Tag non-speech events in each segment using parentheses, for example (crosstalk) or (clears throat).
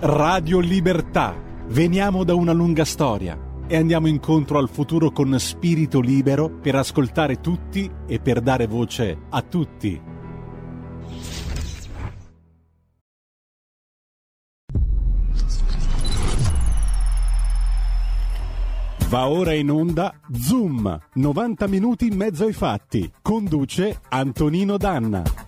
Radio Libertà. Veniamo da una lunga storia e andiamo incontro al futuro con spirito libero per ascoltare tutti e per dare voce a tutti. Va ora in onda Zoom, 90 minuti in mezzo ai fatti. Conduce Antonino Danna.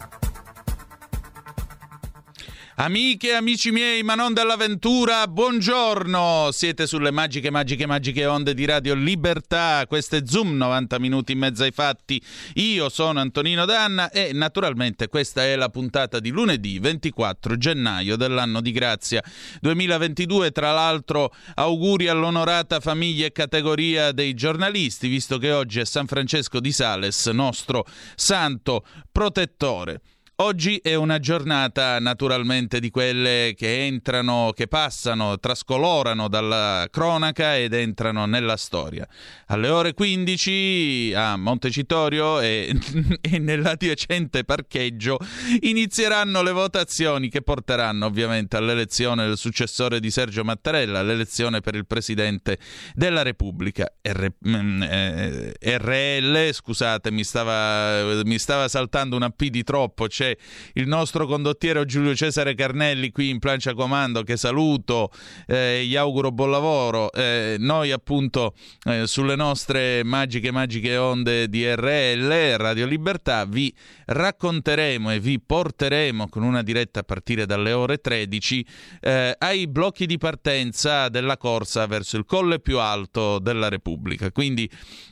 Amiche e amici miei, ma non dell'avventura, buongiorno! Siete sulle magiche, magiche, magiche onde di Radio Libertà. Questo è Zoom, 90 minuti in mezzo ai fatti. Io sono Antonino Danna e naturalmente questa è la puntata di lunedì 24 gennaio dell'anno di grazia 2022. Tra l'altro, auguri all'onorata famiglia e categoria dei giornalisti, visto che oggi è San Francesco di Sales, nostro santo protettore. Oggi è una giornata naturalmente di quelle che entrano, che passano, trascolorano dalla cronaca ed entrano nella storia. Alle ore 15 a Montecitorio e, (laughs) e nell'adiacente parcheggio inizieranno le votazioni che porteranno ovviamente all'elezione del successore di Sergio Mattarella, l'elezione per il Presidente della Repubblica. R, mm, eh, RL, scusate, mi stava, mi stava saltando una P di troppo, c'è il nostro condottiero Giulio Cesare Carnelli qui in plancia comando che saluto, eh, gli auguro buon lavoro. Eh, noi appunto eh, sulle nostre magiche magiche onde di RL, Radio Libertà, vi racconteremo e vi porteremo con una diretta a partire dalle ore 13 eh, ai blocchi di partenza della corsa verso il colle più alto della Repubblica. Quindi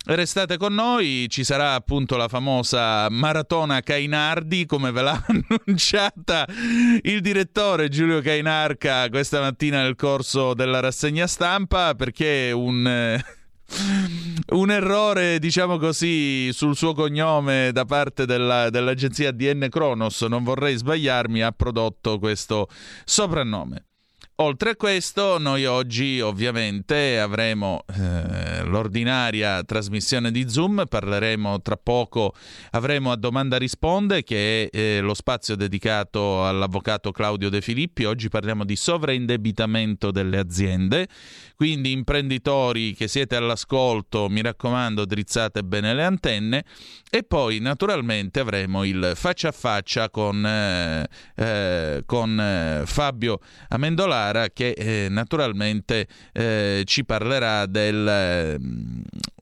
restate con noi, ci sarà appunto la famosa maratona Cainardi come ve l'ha (laughs) annunciata il direttore Giulio Cainarca questa mattina nel corso della rassegna stampa perché un... Eh, un errore, diciamo così, sul suo cognome da parte della, dell'agenzia DN Kronos, non vorrei sbagliarmi, ha prodotto questo soprannome. Oltre a questo, noi oggi ovviamente avremo eh, l'ordinaria trasmissione di Zoom, parleremo tra poco, avremo a domanda risponde che è eh, lo spazio dedicato all'avvocato Claudio De Filippi, oggi parliamo di sovraindebitamento delle aziende, quindi imprenditori che siete all'ascolto, mi raccomando drizzate bene le antenne. E poi naturalmente avremo il faccia a faccia con, eh, eh con eh, Fabio Amendolari Chiara che eh, naturalmente eh, ci parlerà del...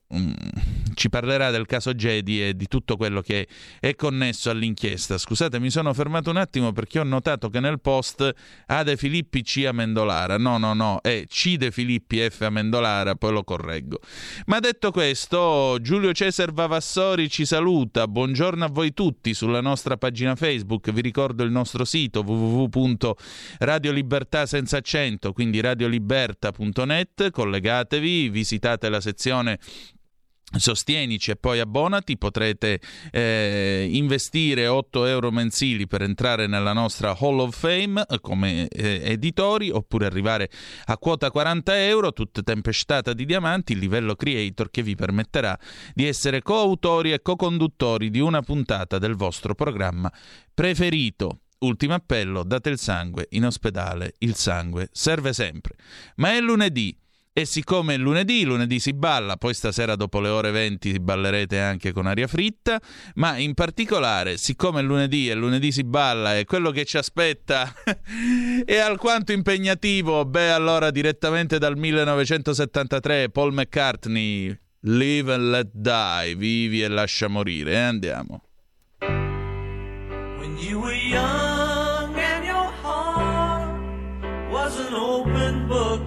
Um, ci parlerà del caso Gedi e di tutto quello che è connesso all'inchiesta. Scusate, mi sono fermato un attimo perché ho notato che nel post A De Filippi C Amendolara. No, no, no, è C De Filippi F Amendolara, poi lo correggo. Ma detto questo, Giulio Cesar Vavassori ci saluta. Buongiorno a voi tutti sulla nostra pagina Facebook. Vi ricordo il nostro sito www.radiolibertà quindi radioliberta.net. Collegatevi, visitate la sezione Sostienici e poi abbonati, potrete eh, investire 8 euro mensili per entrare nella nostra Hall of Fame eh, come eh, editori oppure arrivare a quota 40 euro, tutta tempestata di diamanti, il livello creator che vi permetterà di essere coautori e co-conduttori di una puntata del vostro programma preferito. Ultimo appello, date il sangue, in ospedale il sangue serve sempre. Ma è lunedì e siccome è lunedì, lunedì si balla, poi stasera dopo le ore 20 ballerete anche con aria fritta, ma in particolare, siccome è lunedì e lunedì si balla e quello che ci aspetta (laughs) è alquanto impegnativo, beh allora direttamente dal 1973 Paul McCartney, Live and Let Die, vivi e lascia morire, e eh? andiamo. When you were young and your heart was an open book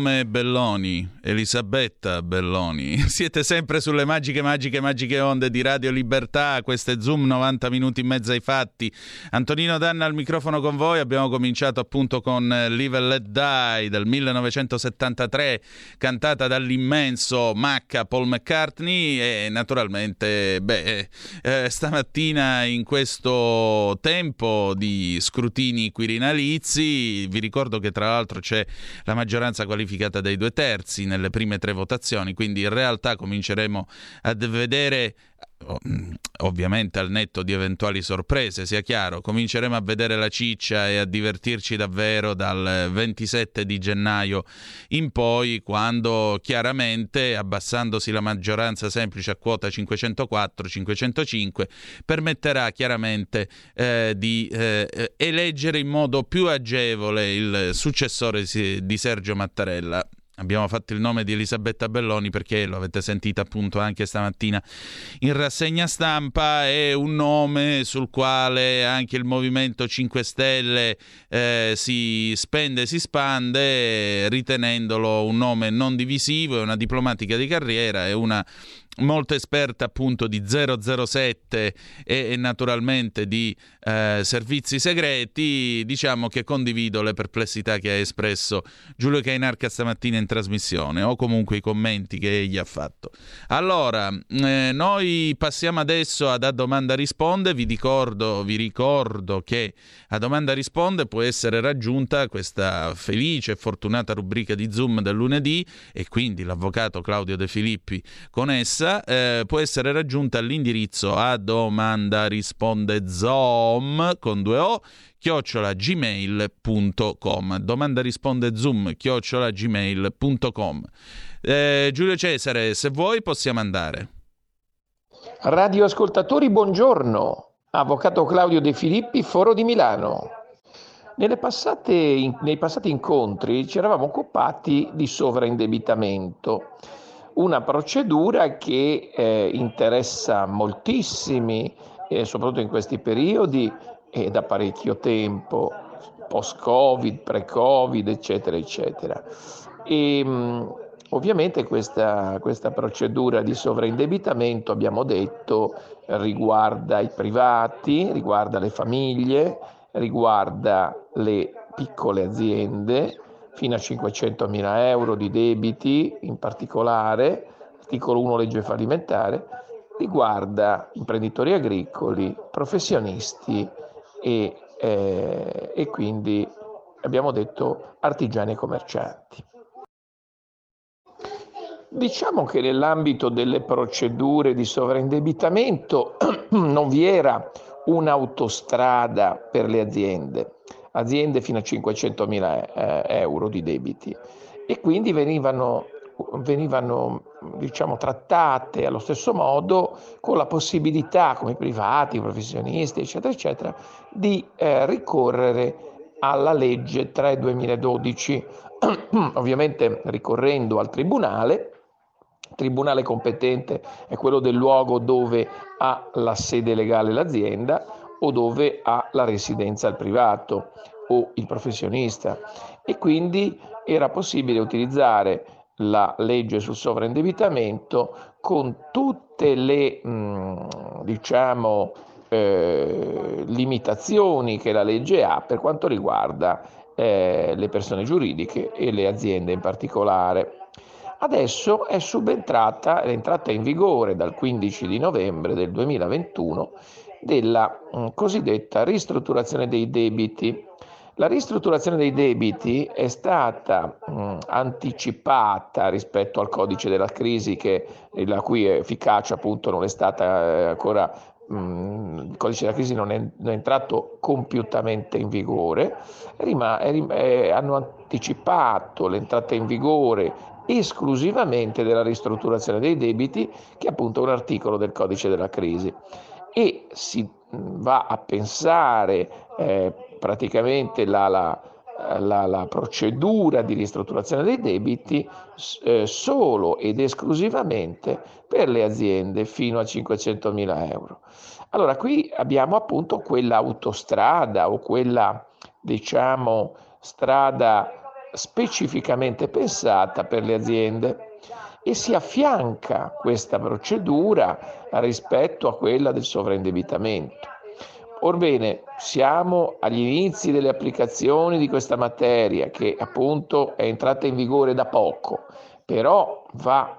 Nome Belloni, Elisabetta Belloni. (laughs) Siete sempre sulle magiche, magiche, magiche onde di Radio Libertà. Questo è Zoom 90 minuti in mezzo ai fatti. Antonino Danna al microfono con voi. Abbiamo cominciato appunto con Live and Let Die del 1973, cantata dall'immenso Macca Paul McCartney. E naturalmente, beh, eh, stamattina in questo tempo di scrutini quirinalizi, vi ricordo che tra l'altro c'è la maggioranza qualificata dai due terzi nelle prime tre votazioni, quindi in realtà cominceremo a vedere mm, ovviamente al netto di eventuali sorprese, sia chiaro, cominceremo a vedere la ciccia e a divertirci davvero dal 27 di gennaio in poi, quando chiaramente, abbassandosi la maggioranza semplice a quota 504-505, permetterà chiaramente eh, di eh, eleggere in modo più agevole il successore di Sergio Mattarella. Abbiamo fatto il nome di Elisabetta Belloni perché lo avete sentito appunto anche stamattina in rassegna stampa, è un nome sul quale anche il Movimento 5 Stelle eh, si spende, si spande, ritenendolo un nome non divisivo, è una diplomatica di carriera, è una molto esperta appunto di 007 e, e naturalmente di eh, servizi segreti, diciamo che condivido le perplessità che ha espresso Giulio Cainarca stamattina in trasmissione o comunque i commenti che egli ha fatto. Allora, eh, noi passiamo adesso ad A Domanda Risponde, vi ricordo, vi ricordo che A Domanda Risponde può essere raggiunta questa felice e fortunata rubrica di Zoom del lunedì e quindi l'avvocato Claudio De Filippi con essa eh, può essere raggiunta all'indirizzo a domanda risponde zoom con due o chiocciola gmail.com domanda risponde zoom chiocciola gmail.com eh, Giulio Cesare se vuoi possiamo andare. Radioascoltatori buongiorno. Avvocato Claudio De Filippi Foro di Milano. Passate, in, nei passati incontri ci eravamo occupati di sovraindebitamento. Una procedura che eh, interessa moltissimi, eh, soprattutto in questi periodi e da parecchio tempo, post-Covid, pre-Covid, eccetera, eccetera. E, mh, ovviamente questa, questa procedura di sovraindebitamento, abbiamo detto, riguarda i privati, riguarda le famiglie, riguarda le piccole aziende, fino a 500 mila euro di debiti in particolare, articolo 1 legge fallimentare, riguarda imprenditori agricoli, professionisti e, eh, e quindi abbiamo detto artigiani e commercianti. Diciamo che nell'ambito delle procedure di sovraindebitamento (clears throat) non vi era un'autostrada per le aziende, aziende fino a 500 mila eh, euro di debiti e quindi venivano, venivano diciamo, trattate allo stesso modo con la possibilità, come privati, professionisti, eccetera, eccetera, di eh, ricorrere alla legge 3 2012, (clears throat) ovviamente ricorrendo al tribunale. Tribunale competente è quello del luogo dove ha la sede legale l'azienda o dove ha la residenza il privato o il professionista e quindi era possibile utilizzare la legge sul sovraindebitamento con tutte le mh, diciamo eh, limitazioni che la legge ha per quanto riguarda eh, le persone giuridiche e le aziende in particolare. Adesso è subentrata, è entrata in vigore dal 15 di novembre del 2021 della mh, cosiddetta ristrutturazione dei debiti. La ristrutturazione dei debiti è stata mh, anticipata rispetto al codice della crisi, che, la cui efficacia appunto non è stata eh, ancora il codice della crisi non è, non è, entrato compiutamente in vigore, rima, è, è, hanno anticipato l'entrata in vigore esclusivamente della ristrutturazione dei debiti, che è appunto un articolo del codice della crisi. E si va a pensare eh, praticamente la, la, la, la, procedura di ristrutturazione dei debiti eh, solo ed esclusivamente per le aziende fino a 500 mila euro. Allora qui abbiamo appunto quella autostrada o quella diciamo strada specificamente pensata per le aziende e si affianca questa procedura rispetto a quella del sovraindebitamento. Orbene, siamo agli inizi delle applicazioni di questa materia che appunto è entrata in vigore da poco, però va,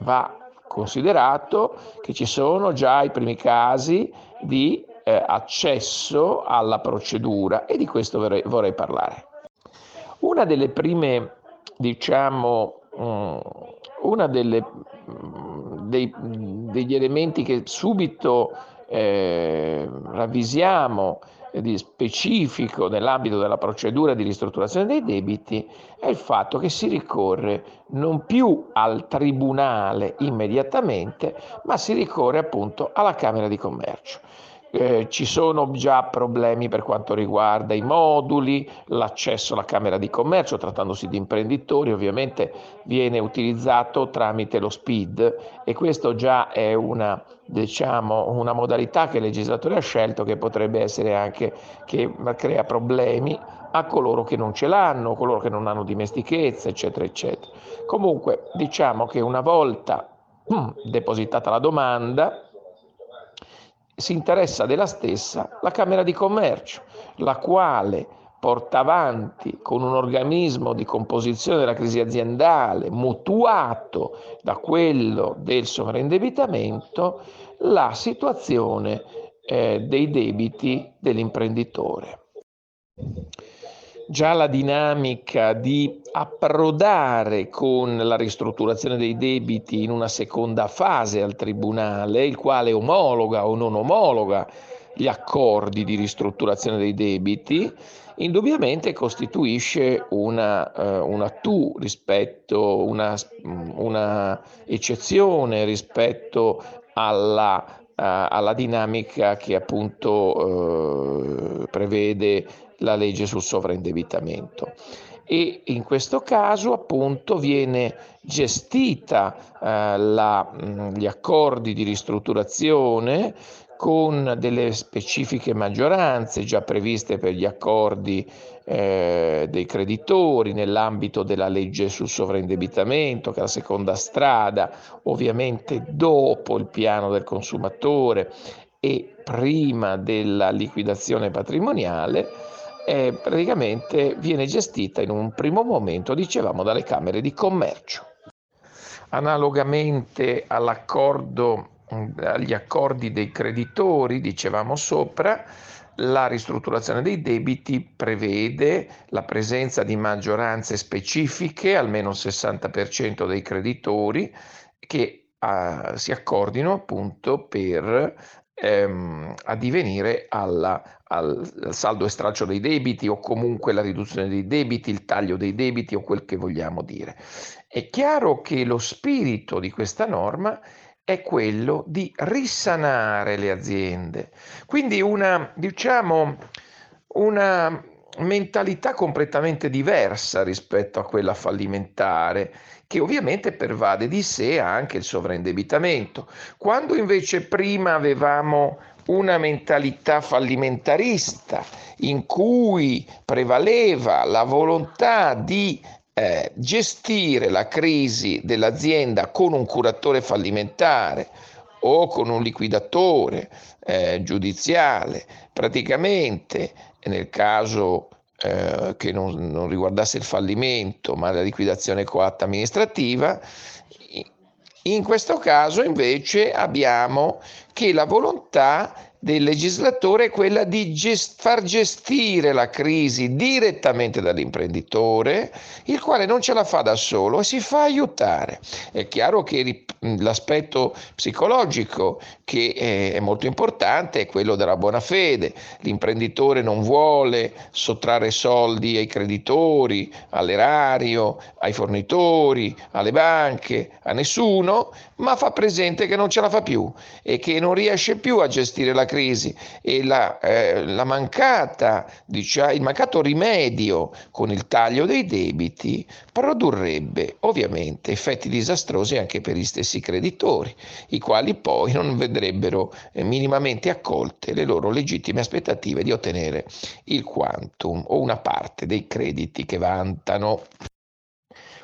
va considerato che ci sono già i primi casi di eh, accesso alla procedura e di questo vorrei, vorrei parlare. Una delle prime, diciamo, um, una delle, mm, dei, degli elementi che subito eh, ravvisiamo di specifico nell'ambito della procedura di ristrutturazione dei debiti è il fatto che si ricorre non più al tribunale immediatamente, ma si ricorre appunto alla Camera di Commercio. Eh, ci sono già problemi per quanto riguarda i moduli, l'accesso alla Camera di Commercio, trattandosi di imprenditori, ovviamente viene utilizzato tramite lo SPID e questo già è una, diciamo, una modalità che il legislatore ha scelto che potrebbe essere anche che crea problemi a coloro che non ce l'hanno, coloro che non hanno dimestichezza, eccetera, eccetera. Comunque diciamo che una volta depositata la domanda, si interessa della stessa la Camera di Commercio, la quale porta avanti con un organismo di composizione della crisi aziendale mutuato da quello del sovraindebitamento la situazione eh, dei debiti dell'imprenditore già la dinamica di approdare con la ristrutturazione dei debiti in una seconda fase al Tribunale, il quale omologa o non omologa gli accordi di ristrutturazione dei debiti, indubbiamente costituisce una, uh, una tu rispetto, una, una eccezione rispetto alla, uh, alla dinamica che appunto uh, prevede la legge sul sovraindebitamento. E in questo caso appunto viene gestita eh, la, gli accordi di ristrutturazione con delle specifiche maggioranze già previste per gli accordi eh, dei creditori nell'ambito della legge sul sovraindebitamento, che è la seconda strada, ovviamente dopo il piano del consumatore e prima della liquidazione patrimoniale eh, praticamente viene gestita in un primo momento, dicevamo, dalle camere di commercio. Analogamente agli accordi dei creditori, dicevamo sopra, la ristrutturazione dei debiti prevede la presenza di maggioranze specifiche, almeno il 60% dei creditori, che uh, si accordino appunto per ehm, addivenire alla, al, al saldo e stralcio dei debiti o comunque la riduzione dei debiti, il taglio dei debiti o quel che vogliamo dire. È chiaro che lo spirito di questa norma è quello di risanare le aziende. Quindi una, diciamo, una mentalità completamente diversa rispetto a quella fallimentare, che ovviamente pervade di sé anche il sovraindebitamento. Quando invece prima avevamo una mentalità fallimentarista in cui prevaleva la volontà di eh, gestire la crisi dell'azienda con un curatore fallimentare o con un liquidatore eh, giudiziale, praticamente nel caso eh, che non, non, riguardasse il fallimento ma la liquidazione coatta amministrativa, in questo caso invece abbiamo che la volontà del legislatore è quella di gest- far gestire la crisi direttamente dall'imprenditore, il quale non ce la fa da solo e si fa aiutare. È chiaro che l'aspetto psicologico che è molto importante è quello della buona fede. L'imprenditore non vuole sottrarre soldi ai creditori, all'erario, ai fornitori, alle banche, a nessuno, ma fa presente che non ce la fa più e che non riesce più a gestire la crisi e la, eh, la mancata, diciamo, il mancato rimedio con il taglio dei debiti produrrebbe ovviamente effetti disastrosi anche per gli stessi creditori, i quali poi non vedrebbero eh, minimamente accolte le loro legittime aspettative di ottenere il quantum o una parte dei crediti che vantano.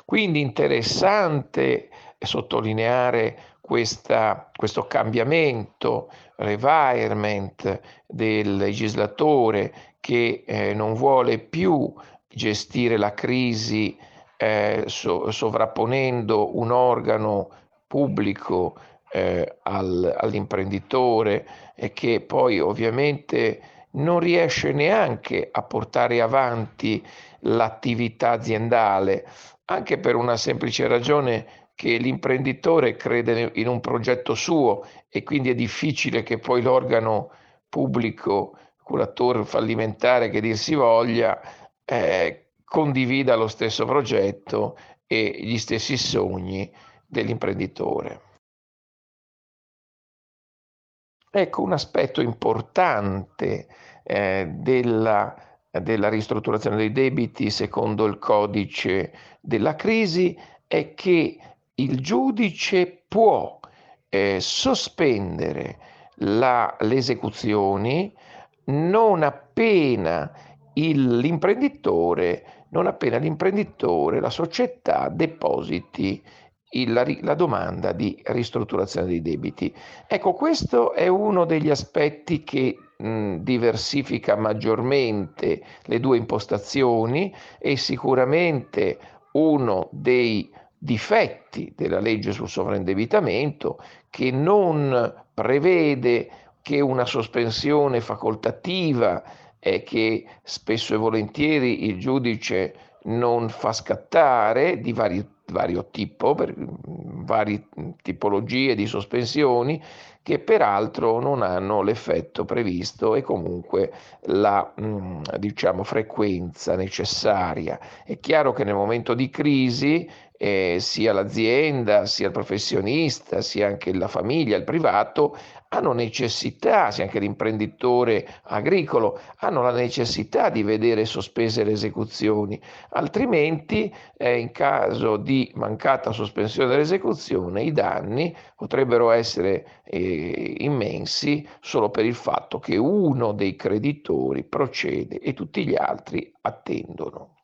Quindi interessante sottolineare questa, questo cambiamento, revirement del legislatore che eh, non vuole più gestire la crisi eh, so, sovrapponendo un organo pubblico eh, al, all'imprenditore e che poi ovviamente non riesce neanche a portare avanti l'attività aziendale, anche per una semplice ragione che l'imprenditore crede in un progetto suo e quindi è difficile che poi l'organo pubblico, curatore fallimentare che dir si voglia, eh, condivida lo stesso progetto e gli stessi sogni dell'imprenditore. Ecco un aspetto importante eh, della, della ristrutturazione dei debiti secondo il codice della crisi è che il giudice può eh, sospendere la, le esecuzioni non appena il, l'imprenditore, non appena l'imprenditore, la società depositi il, la, la, domanda di ristrutturazione dei debiti. Ecco, questo è uno degli aspetti che diversifica maggiormente le due impostazioni e sicuramente uno dei difetti della legge sul sovraindebitamento che non prevede che una sospensione facoltativa e che spesso e volentieri il giudice non fa scattare di vari, vario tipo, per varie tipologie di sospensioni che peraltro non hanno l'effetto previsto e comunque la diciamo, frequenza necessaria. È chiaro che nel momento di crisi eh, sia l'azienda, sia il professionista, sia anche la famiglia, il privato, hanno necessità, sia anche l'imprenditore agricolo, hanno la necessità di vedere sospese le esecuzioni, altrimenti eh, in caso di mancata sospensione dell'esecuzione i danni potrebbero essere eh, immensi solo per il fatto che uno dei creditori procede e tutti gli altri attendono.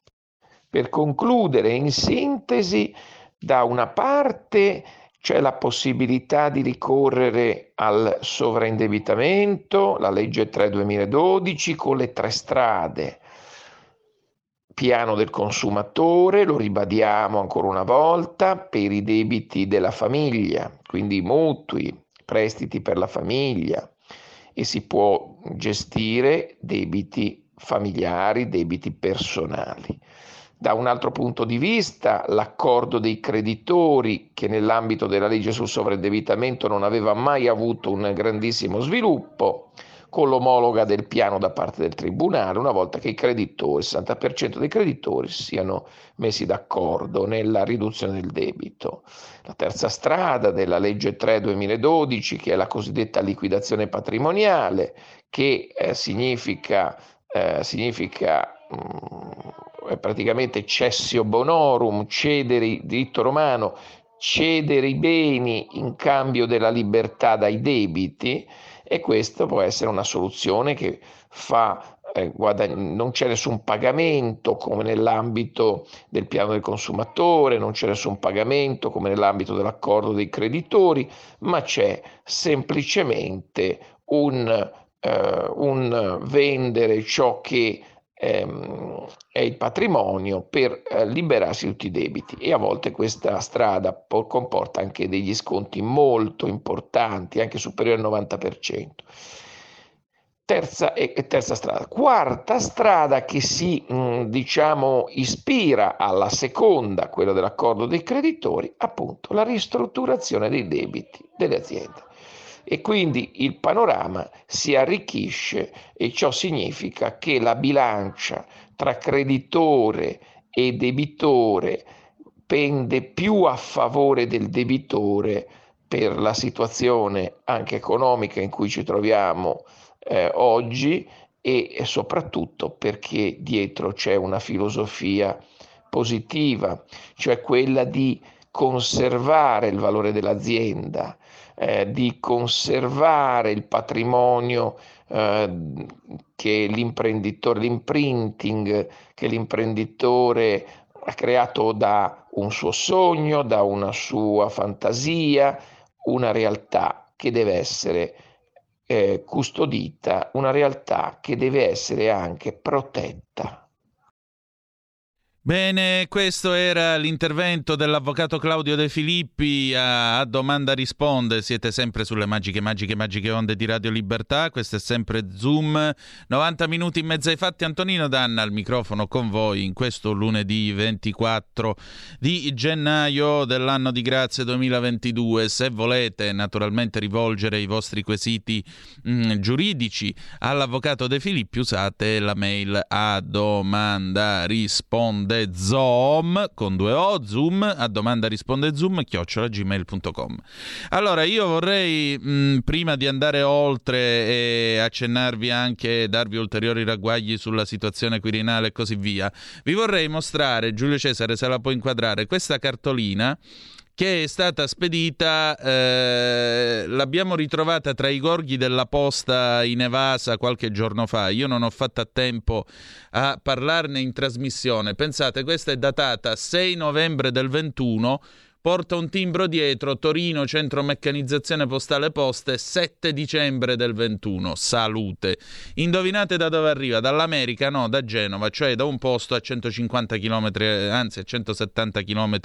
Per concludere, in sintesi, da una parte c'è la possibilità di ricorrere al sovraindebitamento, la legge 3 2012 con le tre strade. Piano del consumatore, lo ribadiamo ancora una volta, per i debiti della famiglia, quindi mutui, prestiti per la famiglia e si può gestire debiti familiari, debiti personali. Da un altro punto di vista, l'accordo dei creditori, che nell'ambito della legge sul sovraindebitamento non aveva mai avuto un grandissimo sviluppo, con l'omologa del piano da parte del Tribunale, una volta che i creditori, il 60% dei creditori, siano messi d'accordo nella riduzione del debito. La terza strada della legge 3 2012, che è la cosiddetta liquidazione patrimoniale, che eh, significa, eh, significa mh, mm, praticamente cessio bonorum, cedere il diritto romano, cedere i beni in cambio della libertà dai debiti e questa può essere una soluzione che fa eh, guadagn- non c'è nessun pagamento come nell'ambito del piano del consumatore, non c'è nessun pagamento come nell'ambito dell'accordo dei creditori, ma c'è semplicemente un, eh, un vendere ciò che ehm, è il patrimonio per eh, liberarsi tutti i debiti e a volte questa strada po- comporta anche degli sconti molto importanti, anche superiori al 90%. Terza, e, terza strada. Quarta strada che si mh, diciamo ispira alla seconda, quella dell'accordo dei creditori, appunto la ristrutturazione dei debiti delle aziende e quindi il panorama si arricchisce e ciò significa che la bilancia tra creditore e debitore pende più a favore del debitore per la situazione anche economica in cui ci troviamo eh, oggi e, e soprattutto perché dietro c'è una filosofia positiva, cioè quella di conservare il valore dell'azienda, eh, di conservare il patrimonio eh, che l'imprenditore, l'imprinting che l'imprenditore ha creato da un suo sogno, da una sua fantasia, una realtà che deve essere eh, custodita, una realtà che deve essere anche protetta. Bene, questo era l'intervento dell'avvocato Claudio De Filippi a, Domanda Risponde. Siete sempre sulle magiche, magiche, magiche onde di Radio Libertà. Questo è sempre Zoom. 90 minuti in mezzo ai fatti. Antonino Danna al microfono con voi in questo lunedì 24 di gennaio dell'anno di grazia 2022. Se volete naturalmente rivolgere i vostri quesiti mh, mm, giuridici all'avvocato De Filippi, usate la mail a domanda risponde risponde zoom con due o zoom a domanda risponde zoom chiocciola gmail.com allora io vorrei mh, prima di andare oltre e accennarvi anche darvi ulteriori ragguagli sulla situazione quirinale e così via vi vorrei mostrare Giulio Cesare se la può inquadrare questa cartolina che è stata spedita, eh, l'abbiamo ritrovata tra i gorghi della posta in Evasa qualche giorno fa. Io non ho fatto a tempo a parlarne in trasmissione. Pensate, questa è datata 6 novembre del 21 porta un timbro dietro Torino Centro Meccanizzazione Postale Poste 7 dicembre del 21 salute. Indovinate da dove arriva? dall'America? No da Genova cioè da un posto a 150 km anzi a 170 km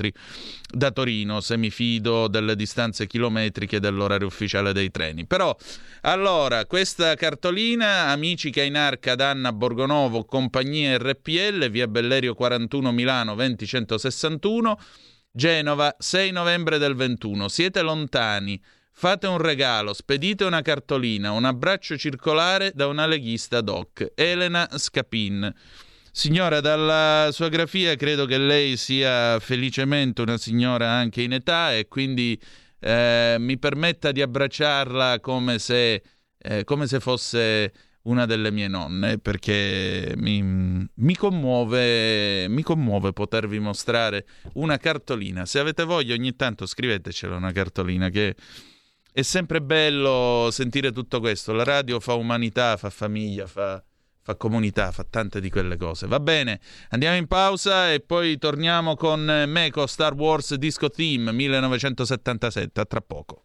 da Torino. Se mi fido delle distanze chilometriche dell'orario ufficiale dei treni. Però allora questa cartolina amici che in arca Danna Borgonovo compagnia RPL via Bellerio 41 Milano 20161 Genova, 6 novembre del 21. Siete lontani. Fate un regalo, spedite una cartolina, un abbraccio circolare da una leghista doc. Elena Scapin. Signora, dalla sua grafia credo che lei sia felicemente una signora anche in età e quindi eh, mi permetta di abbracciarla come se, eh, come se fosse una delle mie nonne perché mi, mi, commuove, mi commuove potervi mostrare una cartolina. Se avete voglia ogni tanto scrivetecela una cartolina che è sempre bello sentire tutto questo. La radio fa umanità, fa famiglia, fa, fa comunità, fa tante di quelle cose. Va bene, andiamo in pausa e poi torniamo con Meco Star Wars Disco Team 1977. A tra poco.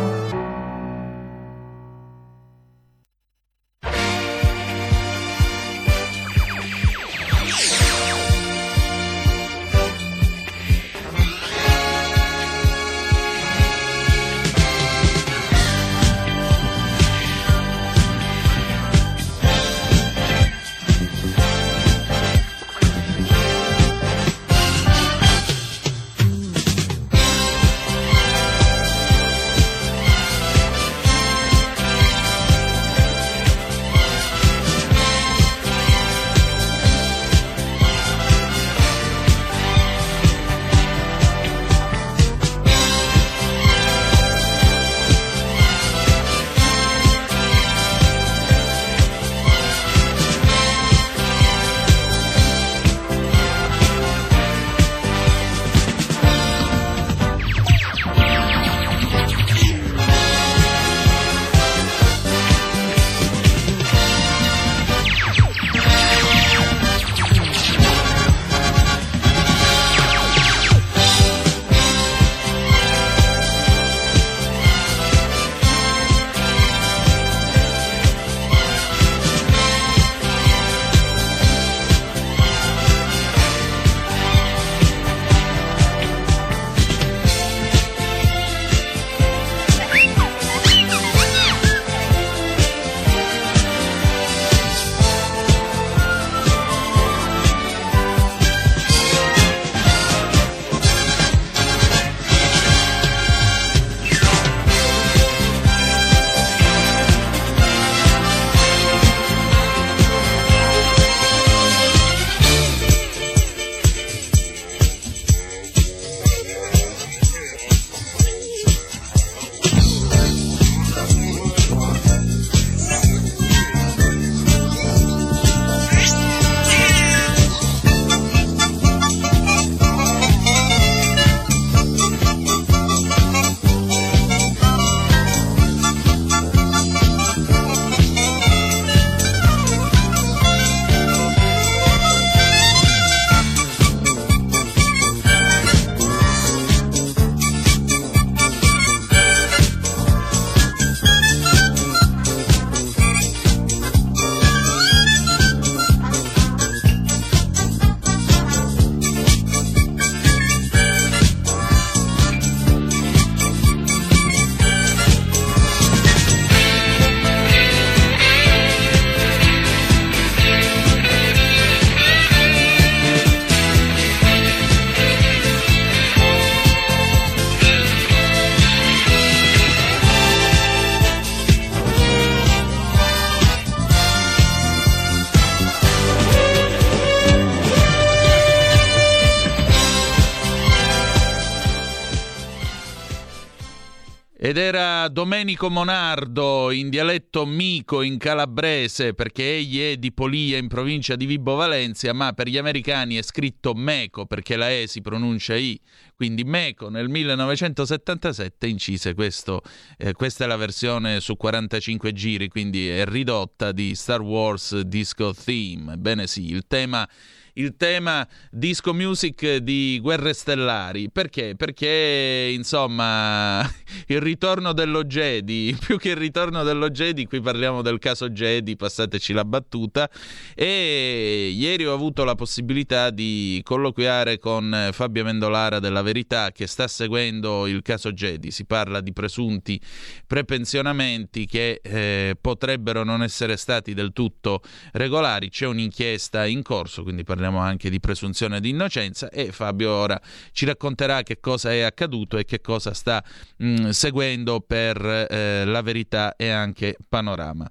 Domenico Monardo in dialetto mico in calabrese perché egli è di Polia in provincia di Vibo Valencia, ma per gli americani è scritto Meco perché la E si pronuncia I. Quindi Meco nel 1977 incise questo, eh, questa è la versione su 45 giri, quindi è ridotta di Star Wars Disco Theme. Bene sì, il tema il tema disco music di Guerre Stellari. Perché? Perché, insomma, (laughs) il ritorno dello Jedi, (laughs) più che il ritorno dello Jedi, qui parliamo del caso Jedi, passateci la battuta, e ieri ho avuto la possibilità di colloquiare con Fabio Mendolara della Verità che sta seguendo il caso Jedi. Si parla di presunti prepensionamenti che eh, potrebbero non essere stati del tutto regolari. C'è un'inchiesta in corso, quindi parliamo parliamo anche di presunzione di innocenza e Fabio ora ci racconterà che cosa è accaduto e che cosa sta mh, mm, seguendo per eh, la verità e anche panorama.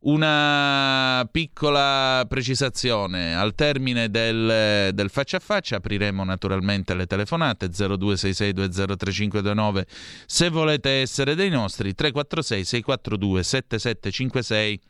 Una piccola precisazione, al termine del, del, faccia a faccia apriremo naturalmente le telefonate 0266203529 se volete essere dei nostri 346 642 7756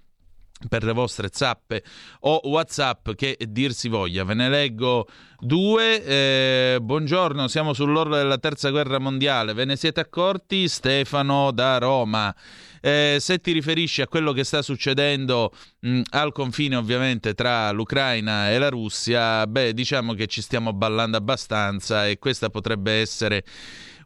per le vostre zappe o whatsapp che dir si voglia. Ve ne leggo due. Eh, buongiorno siamo sull'orlo della terza guerra mondiale. Ve ne siete accorti Stefano da Roma? Eh, se ti riferisci a quello che sta succedendo mh, al confine ovviamente tra l'Ucraina e la Russia beh diciamo che ci stiamo ballando abbastanza e questa potrebbe essere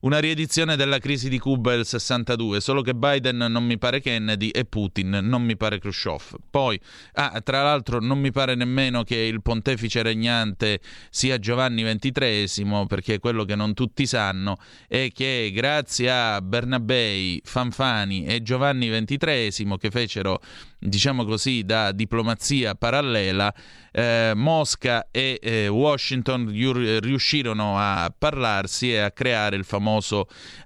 una riedizione della crisi di Cuba del 62, solo che Biden non mi pare Kennedy e Putin non mi pare Khrushchev. Poi, ah, tra l'altro, non mi pare nemmeno che il pontefice regnante sia Giovanni XXIII, perché quello che non tutti sanno è che grazie a Bernabei, Fanfani e Giovanni XXIII che fecero diciamo così, da diplomazia parallela, eh, Mosca e eh, Washington riuscirono a parlarsi e a creare il famoso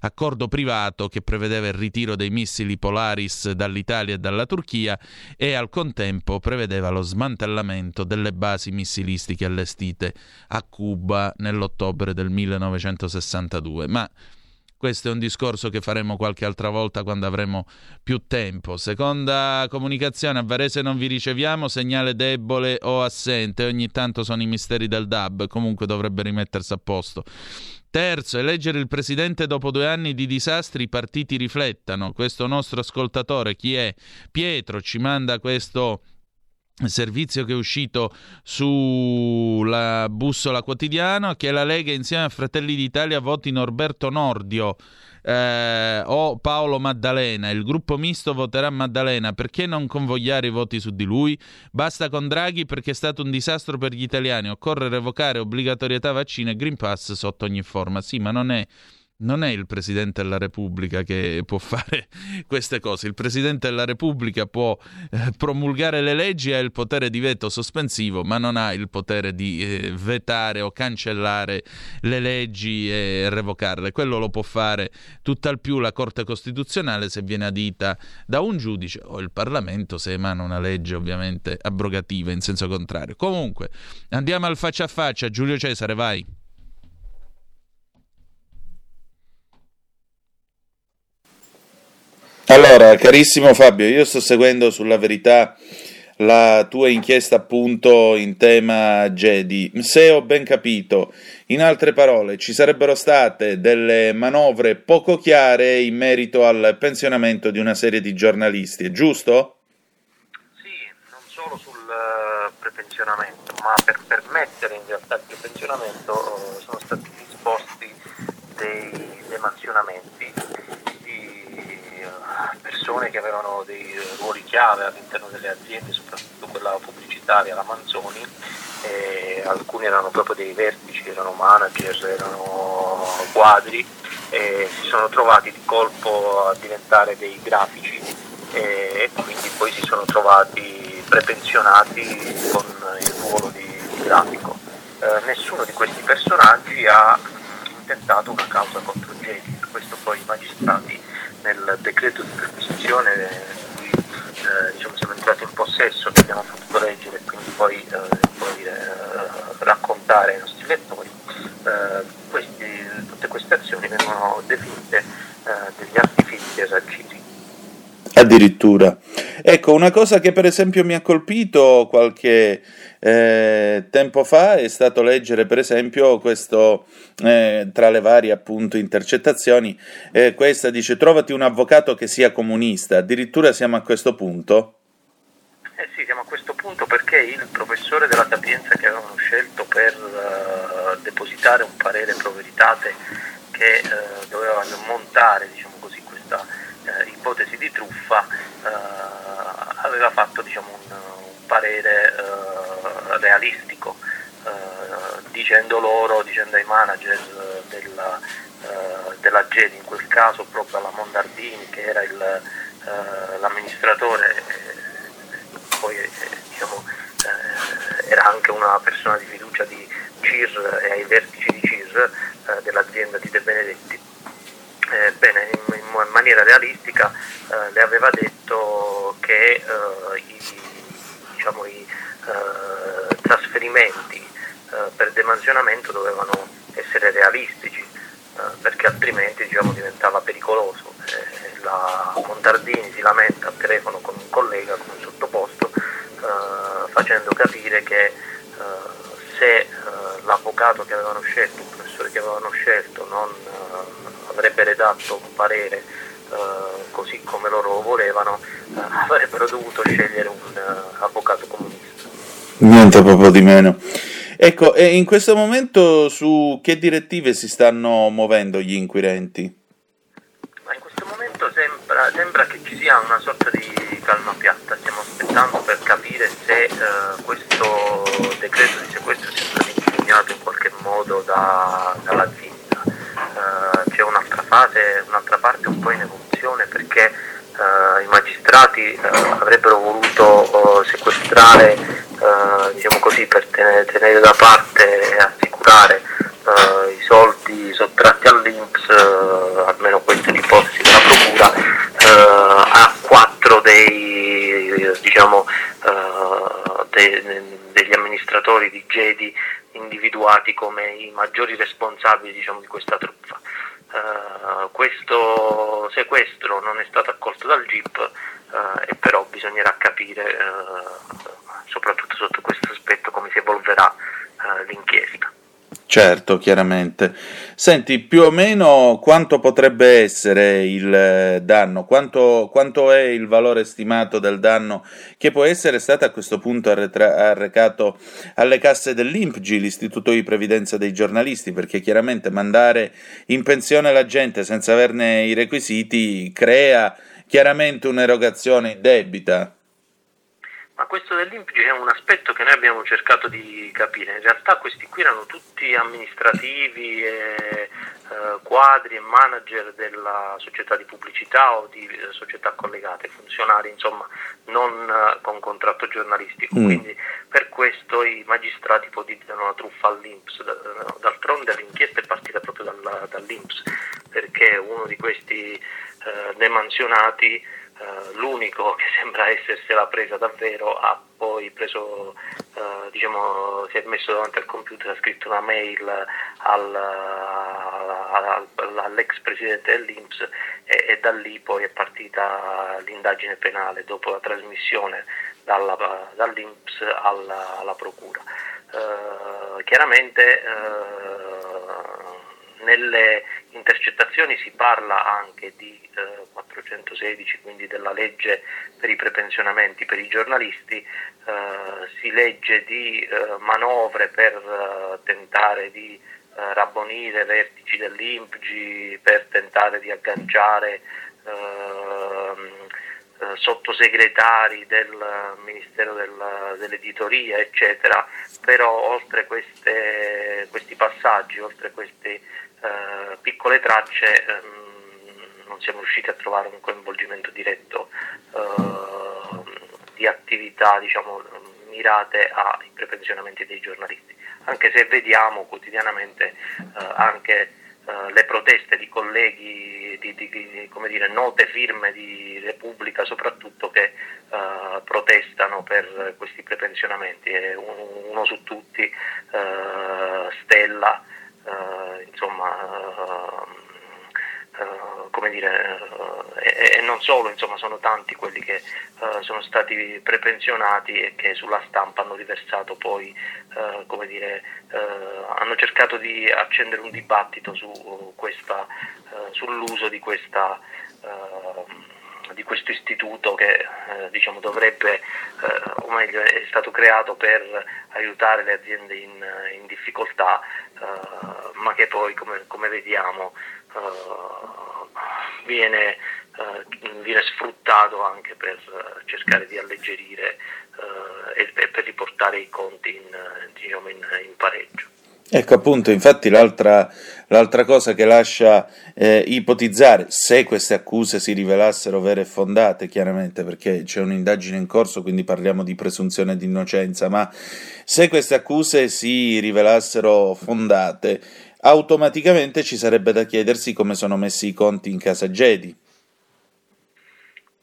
accordo privato che prevedeva il ritiro dei missili Polaris dall'Italia e dalla Turchia e al contempo prevedeva lo smantellamento delle basi missilistiche allestite a Cuba nell'ottobre del 1962. Ma questo è un discorso che faremo qualche altra volta quando avremo più tempo. Seconda comunicazione, a Varese non vi riceviamo, segnale debole o assente, ogni tanto sono i misteri del DAB, comunque dovrebbe rimettersi a posto. Terzo, eleggere il presidente dopo due anni di disastri, i partiti riflettano. Questo nostro ascoltatore, chi è? Pietro, ci manda questo servizio che è uscito sulla bussola quotidiana che la Lega insieme a Fratelli d'Italia voti Norberto Nordio eh, o Paolo Maddalena. Il gruppo misto voterà Maddalena. Perché non convogliare i voti su di lui? Basta con Draghi perché è stato un disastro per gli italiani. Occorre revocare obbligatorietà vaccina e Green Pass sotto ogni forma. Sì ma non è non è il Presidente della Repubblica che può fare (laughs) queste cose. Il Presidente della Repubblica può eh, promulgare le leggi, ha il potere di veto sospensivo, ma non ha il potere di eh, vetare o cancellare le leggi e revocarle. Quello lo può fare tutt'al più la Corte Costituzionale se viene adita da un giudice o il Parlamento se emana una legge ovviamente abrogativa in senso contrario. Comunque, andiamo al faccia a faccia. Giulio Cesare, vai. Allora, carissimo Fabio, io sto seguendo sulla verità la tua inchiesta appunto in tema Jedi. Se ho ben capito, in altre parole, ci sarebbero state delle manovre poco chiare in merito al pensionamento di una serie di giornalisti, è giusto? Sì, non solo sul eh, prepensionamento, ma per permettere in realtà il prepensionamento eh, sono stati disposti dei demansionamenti persone che avevano dei ruoli chiave all'interno delle aziende, soprattutto quella pubblicitaria, la Manzoni, alcuni erano proprio dei vertici, erano manager, erano quadri e si sono trovati di colpo a diventare dei grafici e quindi poi si sono trovati prepensionati con il ruolo di, di grafico. Eh, nessuno di questi personaggi ha intentato una causa contro Jedi, questo poi i magistrati nel decreto di perquisizione di cui eh, diciamo, siamo entrati in possesso, che abbiamo potuto leggere e quindi poi, eh, dire, eh, raccontare ai nostri lettori, eh, questi, tutte queste azioni vengono definite degli artifici esagerati. Addirittura. Ecco, una cosa che per esempio mi ha colpito qualche eh, tempo fa è stato leggere per esempio questo, eh, tra le varie appunto intercettazioni, eh, questa dice trovati un avvocato che sia comunista, addirittura siamo a questo punto? Eh sì, siamo a questo punto perché il professore della Sapienza che avevano scelto per uh, depositare un parere pro veritate che uh, doveva montare diciamo ipotesi di truffa aveva fatto diciamo, un, un, parere realistico dicendo loro, dicendo ai manager della, della GEDI, in quel caso proprio alla Mondardini che era il, l'amministratore poi eh, diciamo, eh, era anche una persona di fiducia di CIR e ai vertici di CIR eh, dell'azienda di De Benedetti. Eh, bene, in, in, maniera realistica eh, le aveva detto che eh, i, diciamo, i trasferimenti per demansionamento dovevano essere realistici perché altrimenti diciamo, diventava pericoloso. la Montardini si lamenta al telefono con un collega, con un sottoposto, eh, facendo capire che eh, se eh, l'avvocato che avevano scelto, il professore che avevano scelto non avrebbe redatto un parere così come loro volevano, avrebbero dovuto scegliere un avvocato comunista. Niente proprio di meno. Ecco, e in questo momento su che direttive si stanno muovendo gli inquirenti? Ma in questo momento sembra, sembra che ci sia una sorta di calma piatta, stiamo aspettando per capire se uh, questo decreto di sequestro sia stato impugnato in qualche modo da, dall'azienda. Uh, c'è un'altra fase, un'altra parte un po' in evoluzione perché uh, i magistrati avrebbero voluto sequestrare, diciamo così, per tenere, tenere, da parte e assicurare i soldi sottratti all'Inps, almeno questa è l'ipotesi della Procura, a quattro dei, diciamo, de, degli amministratori di Gedi individuati come i maggiori responsabili diciamo, di questa truffa. Uh, questo sequestro non è stato accolto dal GIP uh, e però bisognerà capire uh, soprattutto sotto questo aspetto come si evolverà l'inchiesta. Certo, chiaramente. Senti, più o meno quanto potrebbe essere il danno? Quanto, quanto è il valore stimato del danno che può essere stato a questo punto arretra- arrecato alle casse dell'INPGI, l'Istituto di Previdenza dei giornalisti? Perché chiaramente mandare in pensione la gente senza averne i requisiti crea chiaramente un'erogazione debita. Ma questo dell'INPGI è un aspetto che noi abbiamo cercato di capire. In realtà questi qui erano tutti amministrativi, e, eh, quadri e manager della società di pubblicità o di eh, società collegate, funzionari insomma non eh, con contratto giornalistico. Mm. Quindi per questo i magistrati ipotizzano la truffa all'Inps. D'altronde l'inchiesta è partita proprio dalla, dall'Inps perché uno di questi eh, demansionati Uh, l'unico che (laughs) sembra essersela presa davvero ha poi preso, uh, diciamo, si è messo davanti al computer, ha scritto una mail al, al, all'ex presidente dell'Inps e, e, da lì poi è partita l'indagine penale dopo la trasmissione dalla, dall'Inps alla, alla Procura. Uh, chiaramente nelle intercettazioni si parla anche di eh, 416, quindi della legge per i prepensionamenti per i giornalisti, eh, si legge di eh, manovre per eh, tentare di eh, rabbonire vertici dell'INPGI, per tentare di agganciare ehm, eh, sottosegretari del Ministero del, dell'Editoria, eccetera, però oltre queste, questi passaggi, oltre queste eh, piccole tracce, ehm, non siamo riusciti a trovare un coinvolgimento diretto eh, di attività diciamo, mirate ai prepensionamenti dei giornalisti, anche se vediamo quotidianamente eh, anche Uh, le proteste di colleghi, di, di, di dire, note firme di Repubblica soprattutto che uh, protestano per questi prepensionamenti. Uno, uno su tutti, uh, Stella, insomma, come dire, e, e, non solo, insomma, sono tanti quelli che sono stati prepensionati e che sulla stampa hanno riversato poi, come dire, hanno cercato di accendere un dibattito su questa, sull'uso di questa di questo istituto che eh, diciamo, dovrebbe, eh, o meglio, è stato creato per aiutare le aziende in, in difficoltà, eh, ma che poi, come, come vediamo, eh, viene, eh, viene, sfruttato anche per cercare di alleggerire e, per riportare i conti in, diciamo, in, in pareggio. Ecco appunto, infatti l'altra, l'altra cosa che lascia eh, ipotizzare, se queste accuse si rivelassero vere e fondate, chiaramente perché c'è un'indagine in corso, quindi parliamo di presunzione di innocenza, ma se queste accuse si rivelassero fondate, automaticamente ci sarebbe da chiedersi come sono messi i conti in casa Gedi.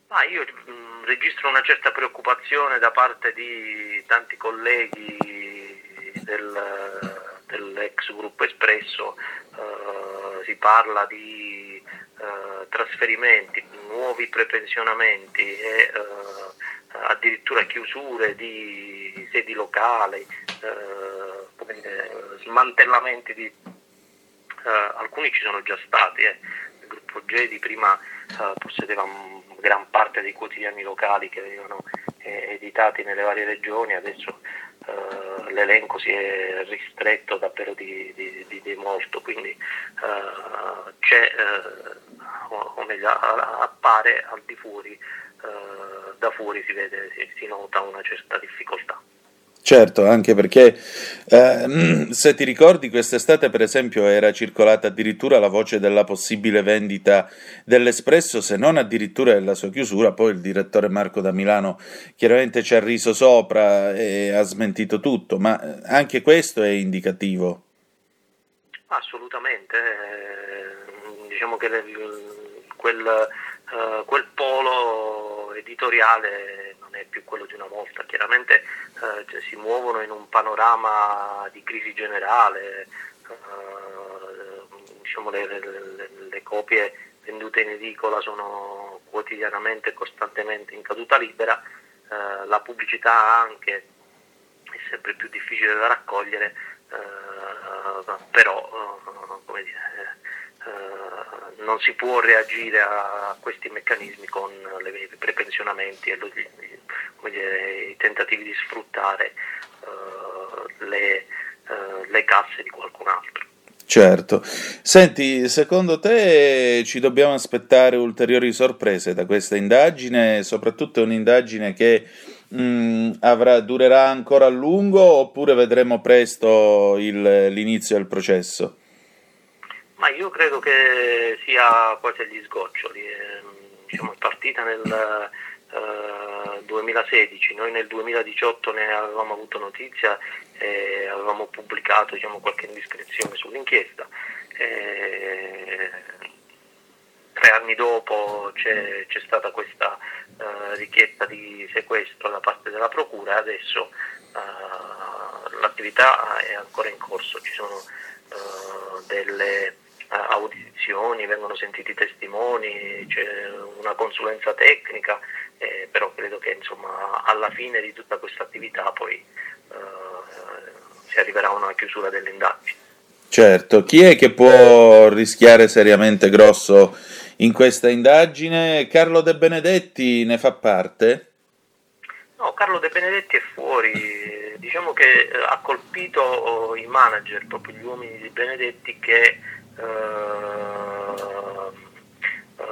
Ah, io mh, mm, registro una certa preoccupazione da parte di tanti colleghi del dell'ex gruppo Espresso eh, si parla di eh, trasferimenti, nuovi prepensionamenti e eh, addirittura chiusure di sedi locali, eh, dire, smantellamenti di eh, alcuni ci sono già stati. Il gruppo Gedi prima possedeva gran parte dei quotidiani locali che venivano editati nelle varie regioni, adesso uh, l'elenco si è ristretto davvero di, di, di, di molto, quindi uh, c'è, uh, o meglio, appare al di fuori, da fuori si vede, si, si nota una certa difficoltà. Certo, anche perché eh, se ti ricordi quest'estate per esempio era circolata addirittura la voce della possibile vendita dell'Espresso, se non addirittura della sua chiusura, poi il direttore Marco da Milano chiaramente ci ha riso sopra e ha smentito tutto, ma eh, anche questo è indicativo. Assolutamente, eh, diciamo che quel, uh, quel polo editoriale non è più quello di una volta, chiaramente eh, cioè, si muovono in un panorama di crisi generale, eh, diciamo le, le, le, copie vendute in edicola sono quotidianamente e costantemente in caduta libera, eh, la pubblicità anche è sempre più difficile da raccogliere, eh, però eh, come dire, eh, non si può reagire a questi meccanismi con i prepensionamenti e lo, dire, i tentativi di sfruttare uh, le, uh, le casse di qualcun altro. Certo. Senti, secondo te ci dobbiamo aspettare ulteriori sorprese da questa indagine? Soprattutto è un'indagine che mh, mm, avrà, durerà ancora a lungo oppure vedremo presto il, l'inizio del processo? Ma io credo che sia quasi agli sgoccioli. Eh, diciamo, è partita nel eh, 2016, noi nel 2018 ne avevamo avuto notizia e avevamo pubblicato diciamo, qualche indiscrezione sull'inchiesta. Eh, tre anni dopo c'è, c'è stata questa eh, richiesta di sequestro da parte della Procura e adesso eh, l'attività è ancora in corso, ci sono eh, delle audizioni, vengono sentiti testimoni, c'è una consulenza tecnica, eh, però credo che insomma, alla fine di tutta questa attività poi eh, si arriverà a una chiusura delle indagini. Certo, chi è che può rischiare seriamente grosso in questa indagine? Carlo De Benedetti ne fa parte? No, Carlo De Benedetti è fuori, diciamo che eh, ha colpito oh, i manager, proprio gli uomini di Benedetti che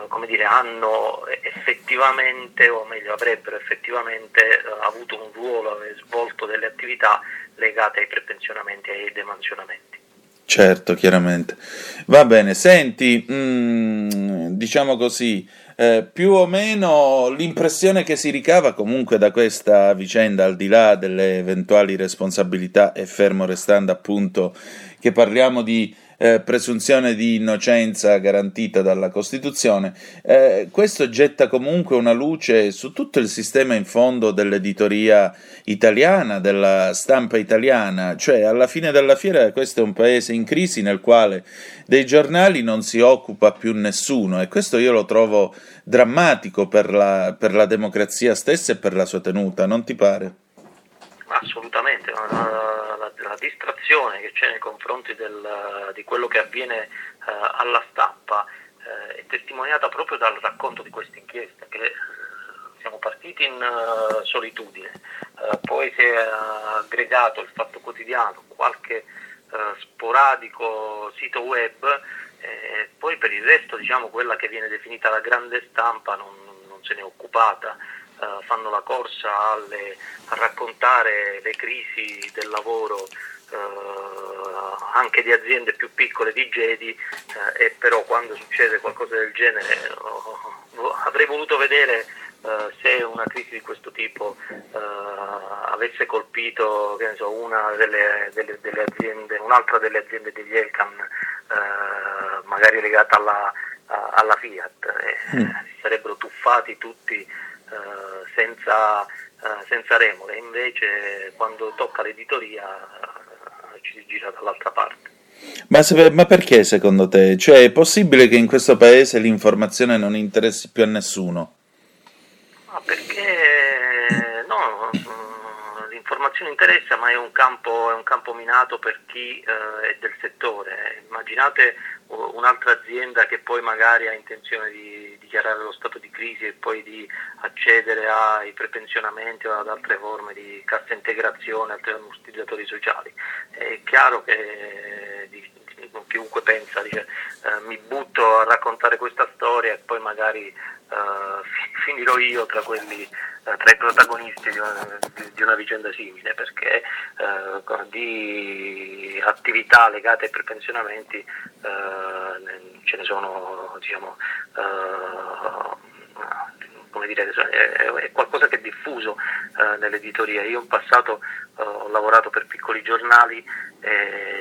come dire, hanno effettivamente, o meglio avrebbero effettivamente eh, avuto un ruolo e svolto delle attività legate ai prepensionamenti e ai demansionamenti. Certo, chiaramente. Va bene, senti, mh, mm, diciamo così, eh, più o meno l'impressione che si ricava comunque da questa vicenda, al di là delle eventuali responsabilità e fermo restando appunto che parliamo di eh, presunzione di innocenza garantita dalla Costituzione, eh, questo getta comunque una luce su tutto il sistema in fondo dell'editoria italiana, della stampa italiana, cioè alla fine della fiera questo è un paese in crisi nel quale dei giornali non si occupa più nessuno e questo io lo trovo drammatico per la, per la democrazia stessa e per la sua tenuta, non ti pare? Assolutamente, la distrazione che c'è nei confronti del, di quello che avviene uh, alla stampa uh, è testimoniata proprio dal racconto di questa inchiesta, che uh, siamo partiti in solitudine, poi si è aggregato il Fatto Quotidiano, qualche sporadico sito web, poi per il resto diciamo, quella che viene definita la grande stampa non, non se ne è occupata. Uh, fanno la corsa alle, a raccontare le crisi del lavoro uh, anche di aziende più piccole di Gedi uh, e però quando succede qualcosa del genere avrei voluto vedere se una crisi di questo tipo avesse colpito so, una delle, delle, delle aziende, un'altra delle aziende degli Elcam magari legata alla, alla Fiat mm. si sarebbero tuffati tutti Uh, senza, uh, senza, remore, invece quando tocca l'editoria uh, ci si gira dall'altra parte. Ma, se, ma, perché secondo te? Cioè è possibile che in questo paese l'informazione non interessi più a nessuno? No, perché no, mm, l'informazione interessa, ma è un campo, è un campo minato per chi è del settore. Immaginate un'altra azienda che poi magari ha intenzione di dichiarare lo stato di crisi e poi di accedere ai prepensionamenti o ad altre forme di cassa integrazione, altri ammortizzatori sociali. È chiaro che chiunque pensa, dice eh, mi butto a raccontare questa storia e poi magari eh, finirò io tra quelli eh, tra i protagonisti di una, di una, vicenda simile perché eh, di attività legate ai prepensionamenti eh, ce ne sono diciamo, come dire, è, qualcosa che è diffuso nell'editoria. Io in passato ho lavorato per piccoli giornali,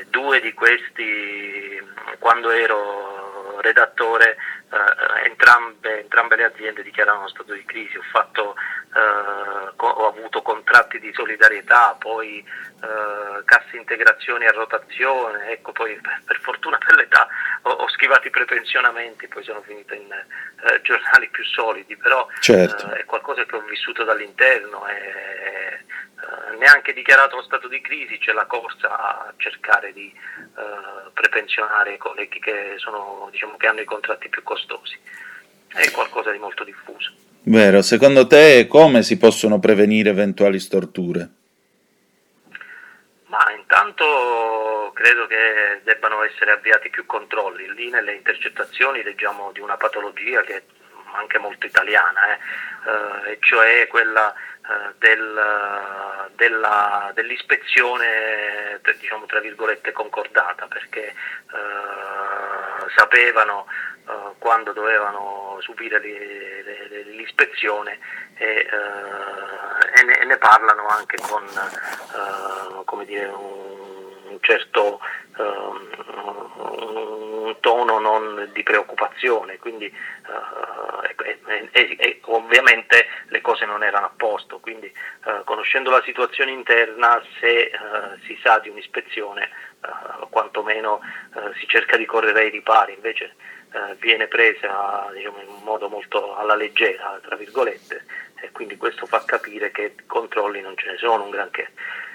due di questi quando ero redattore eh, entrambe, entrambe, le aziende dichiaravano stato di crisi, ho, fatto, eh, co- ho avuto contratti di solidarietà, poi eh, casse integrazioni a rotazione, ecco, poi per, fortuna per l'età ho, ho, schivato i prepensionamenti, poi sono finito in eh, giornali più solidi, però certo. Eh, è qualcosa che ho vissuto dall'interno. E, eh, neanche dichiarato lo stato di crisi, c'è la corsa a cercare di prepensionare i colleghi che, sono, diciamo, che hanno i contratti più costosi. È qualcosa di molto diffuso. Vero, secondo te come si possono prevenire eventuali storture? Ma intanto credo che debbano essere avviati più controlli. Lì nelle intercettazioni leggiamo di una patologia che è anche molto italiana, eh, eh, e cioè quella eh, del, della, dell'ispezione diciamo tra virgolette concordata perché eh, sapevano eh, quando dovevano subire l'ispezione e, e, ne, e, ne, parlano anche con come dire, un, certo un tono di preoccupazione, quindi e, ovviamente le cose non erano a posto, quindi conoscendo la situazione interna se si sa di un'ispezione quantomeno si cerca di correre ai ripari, invece viene presa diciamo, in un modo molto alla leggera, tra virgolette, e quindi questo fa capire che controlli non ce ne sono un granché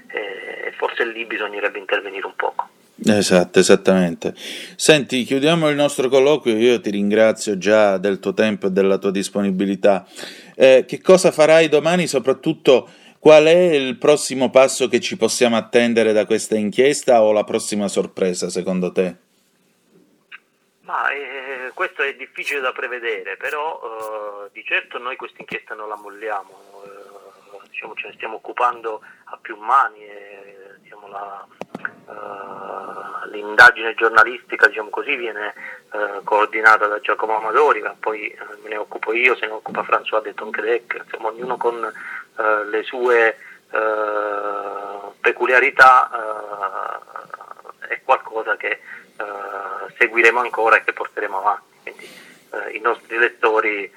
e forse lì bisognerebbe intervenire un poco. Esatto, esattamente. Senti, chiudiamo il nostro colloquio. Io ti ringrazio già del tuo tempo e della tua disponibilità. Eh, che cosa farai domani? Soprattutto, qual è il prossimo passo che ci possiamo attendere da questa inchiesta o la prossima sorpresa, secondo te? Ma, eh, questo è difficile da prevedere, però eh, di certo noi questa inchiesta non la molliamo. Eh, diciamo, ce ne stiamo occupando a più mani e diciamo, la, uh, l'indagine giornalistica diciamo così, viene uh, coordinata da Giacomo Amadori, ma poi uh, me ne occupo io, se ne occupa François de Tonquedec, insomma ognuno con le sue peculiarità è qualcosa che eh, seguiremo ancora e che porteremo avanti. Quindi eh, i nostri lettori eh,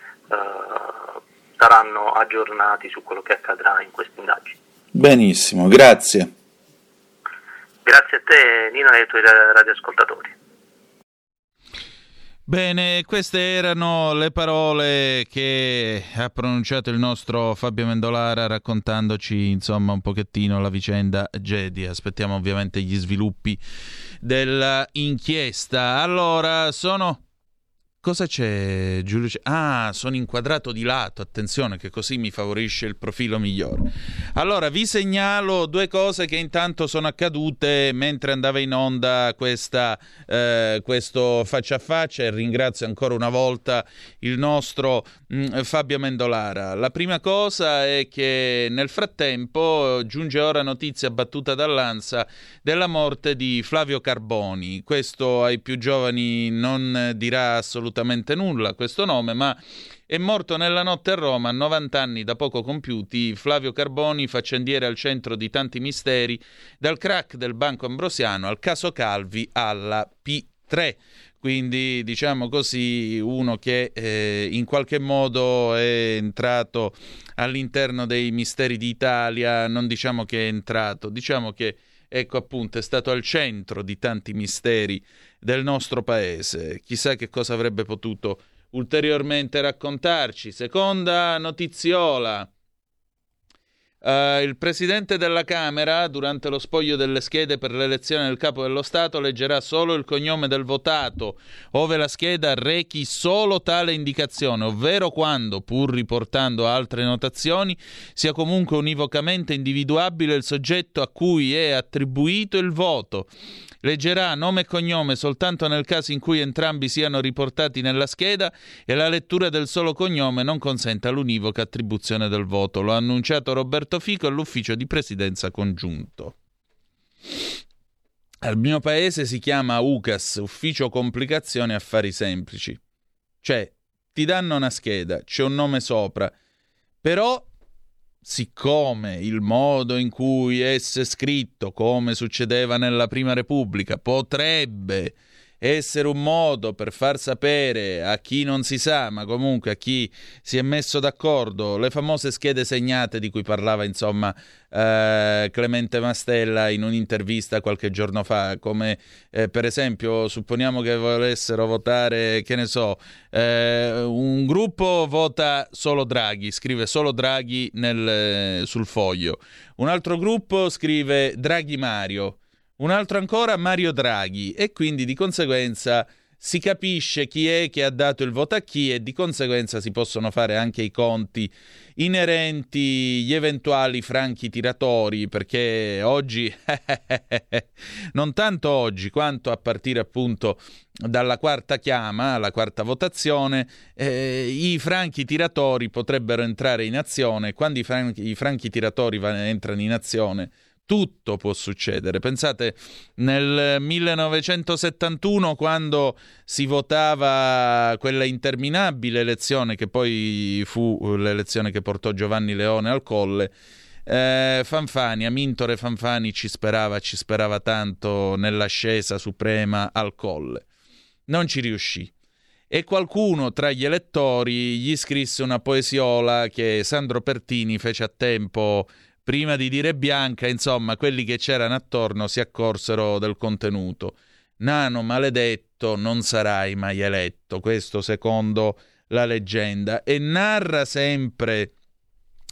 saranno aggiornati su quello che accadrà in queste indagini. Benissimo, grazie. Grazie a te Nino e ai tuoi radioascoltatori. Bene, queste erano le parole che ha pronunciato il nostro Fabio Mendolara raccontandoci insomma un pochettino la vicenda Gedi. Aspettiamo ovviamente gli sviluppi dell'inchiesta. Allora, sono Cosa c'è, Giulio? Ah, sono inquadrato di lato, attenzione che così mi favorisce il profilo migliore. Allora, vi segnalo due cose che intanto sono accadute mentre andava in onda questa, eh, questo faccia a faccia e ringrazio ancora una volta il nostro mh, mm, Fabio Mendolara. La prima cosa è che nel frattempo giunge ora notizia battuta dall'Ansa della morte di Flavio Carboni. Questo ai più giovani non dirà assolutamente assolutamente nulla questo nome, ma è morto nella notte a Roma, a 90 anni da poco compiuti, Flavio Carboni, faccendiere al centro di tanti misteri, dal crack del Banco Ambrosiano al caso Calvi alla P3 quindi diciamo così uno che eh, in qualche modo è entrato all'interno dei misteri d'Italia, non diciamo che è entrato, diciamo che ecco appunto è stato al centro di tanti misteri del nostro paese. Chissà che cosa avrebbe potuto ulteriormente raccontarci. Seconda notiziola. Uh, il presidente della Camera, durante lo spoglio delle schede per l'elezione del capo dello Stato, leggerà solo il cognome del votato, ove la scheda rechi solo tale indicazione, ovvero quando, pur riportando altre notazioni, sia comunque univocamente individuabile il soggetto a cui è attribuito il voto. Leggerà nome e cognome soltanto nel caso in cui entrambi siano riportati nella scheda e la lettura del solo cognome non consenta l'univoca attribuzione del voto. Lo ha annunciato Roberto Fico all'ufficio di presidenza congiunto. Al mio paese si chiama UCAS, Ufficio Complicazioni Affari Semplici. Cioè, ti danno una scheda, c'è un nome sopra, però siccome il modo in cui esse scritto, come succedeva nella Prima Repubblica, potrebbe essere un modo per far sapere a chi non si sa, ma comunque a chi si è messo d'accordo, le famose schede segnate di cui parlava insomma eh, Clemente Mastella in un'intervista qualche giorno fa, come eh, per esempio supponiamo che volessero votare, che ne so, eh, un gruppo vota solo Draghi, scrive solo Draghi nel, sul foglio, un altro gruppo scrive Draghi Mario un altro ancora Mario Draghi e quindi di conseguenza si capisce chi è che ha dato il voto a chi e di conseguenza si possono fare anche i conti inerenti gli eventuali franchi tiratori perché oggi (laughs) non tanto oggi quanto a partire appunto dalla quarta chiama, la quarta votazione, eh, i franchi tiratori potrebbero entrare in azione. Quando i franchi, i franchi tiratori van- entrano in azione, tutto può succedere. Pensate nel 1971 quando si votava quella interminabile elezione che poi fu l'elezione che portò Giovanni Leone al colle. Eh, Fanfani, Amintore Fanfani ci sperava, ci sperava tanto nell'ascesa suprema al colle. Non ci riuscì. E qualcuno tra gli elettori gli scrisse una poesiola che Sandro Pertini fece a tempo Prima di dire bianca, insomma, quelli che c'erano attorno si accorsero del contenuto. Nano maledetto, non sarai mai eletto, questo secondo la leggenda. E narra sempre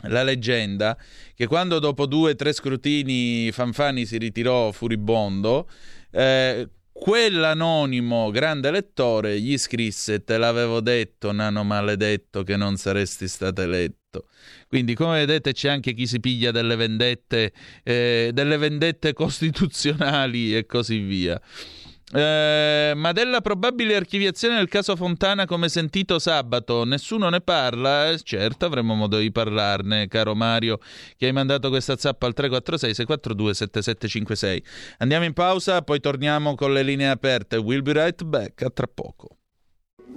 la leggenda che quando dopo due o tre scrutini Fanfani si ritirò furibondo, eh, quell'anonimo grande lettore gli scrisse: Te l'avevo detto, nano maledetto, che non saresti stato eletto. Quindi, come vedete, c'è anche chi si piglia delle vendette, eh, delle vendette (laughs) costituzionali e così via. Eh, ma della probabile archiviazione del caso Fontana come sentito sabato nessuno ne parla? Eh, certo avremo modo di parlarne caro Mario che hai mandato questa zappa al 346 642 7756 andiamo in pausa poi torniamo con le linee aperte we'll be right back a tra poco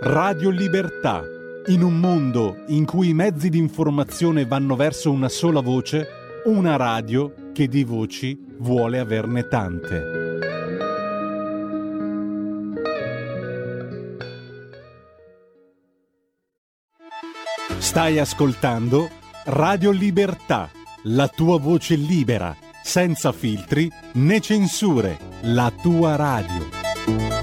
Radio Libertà. In un mondo in cui i mezzi di informazione vanno verso una sola voce, una radio che di voci vuole averne tante. Stai ascoltando Radio Libertà, la tua voce libera, senza filtri né censure, la tua radio.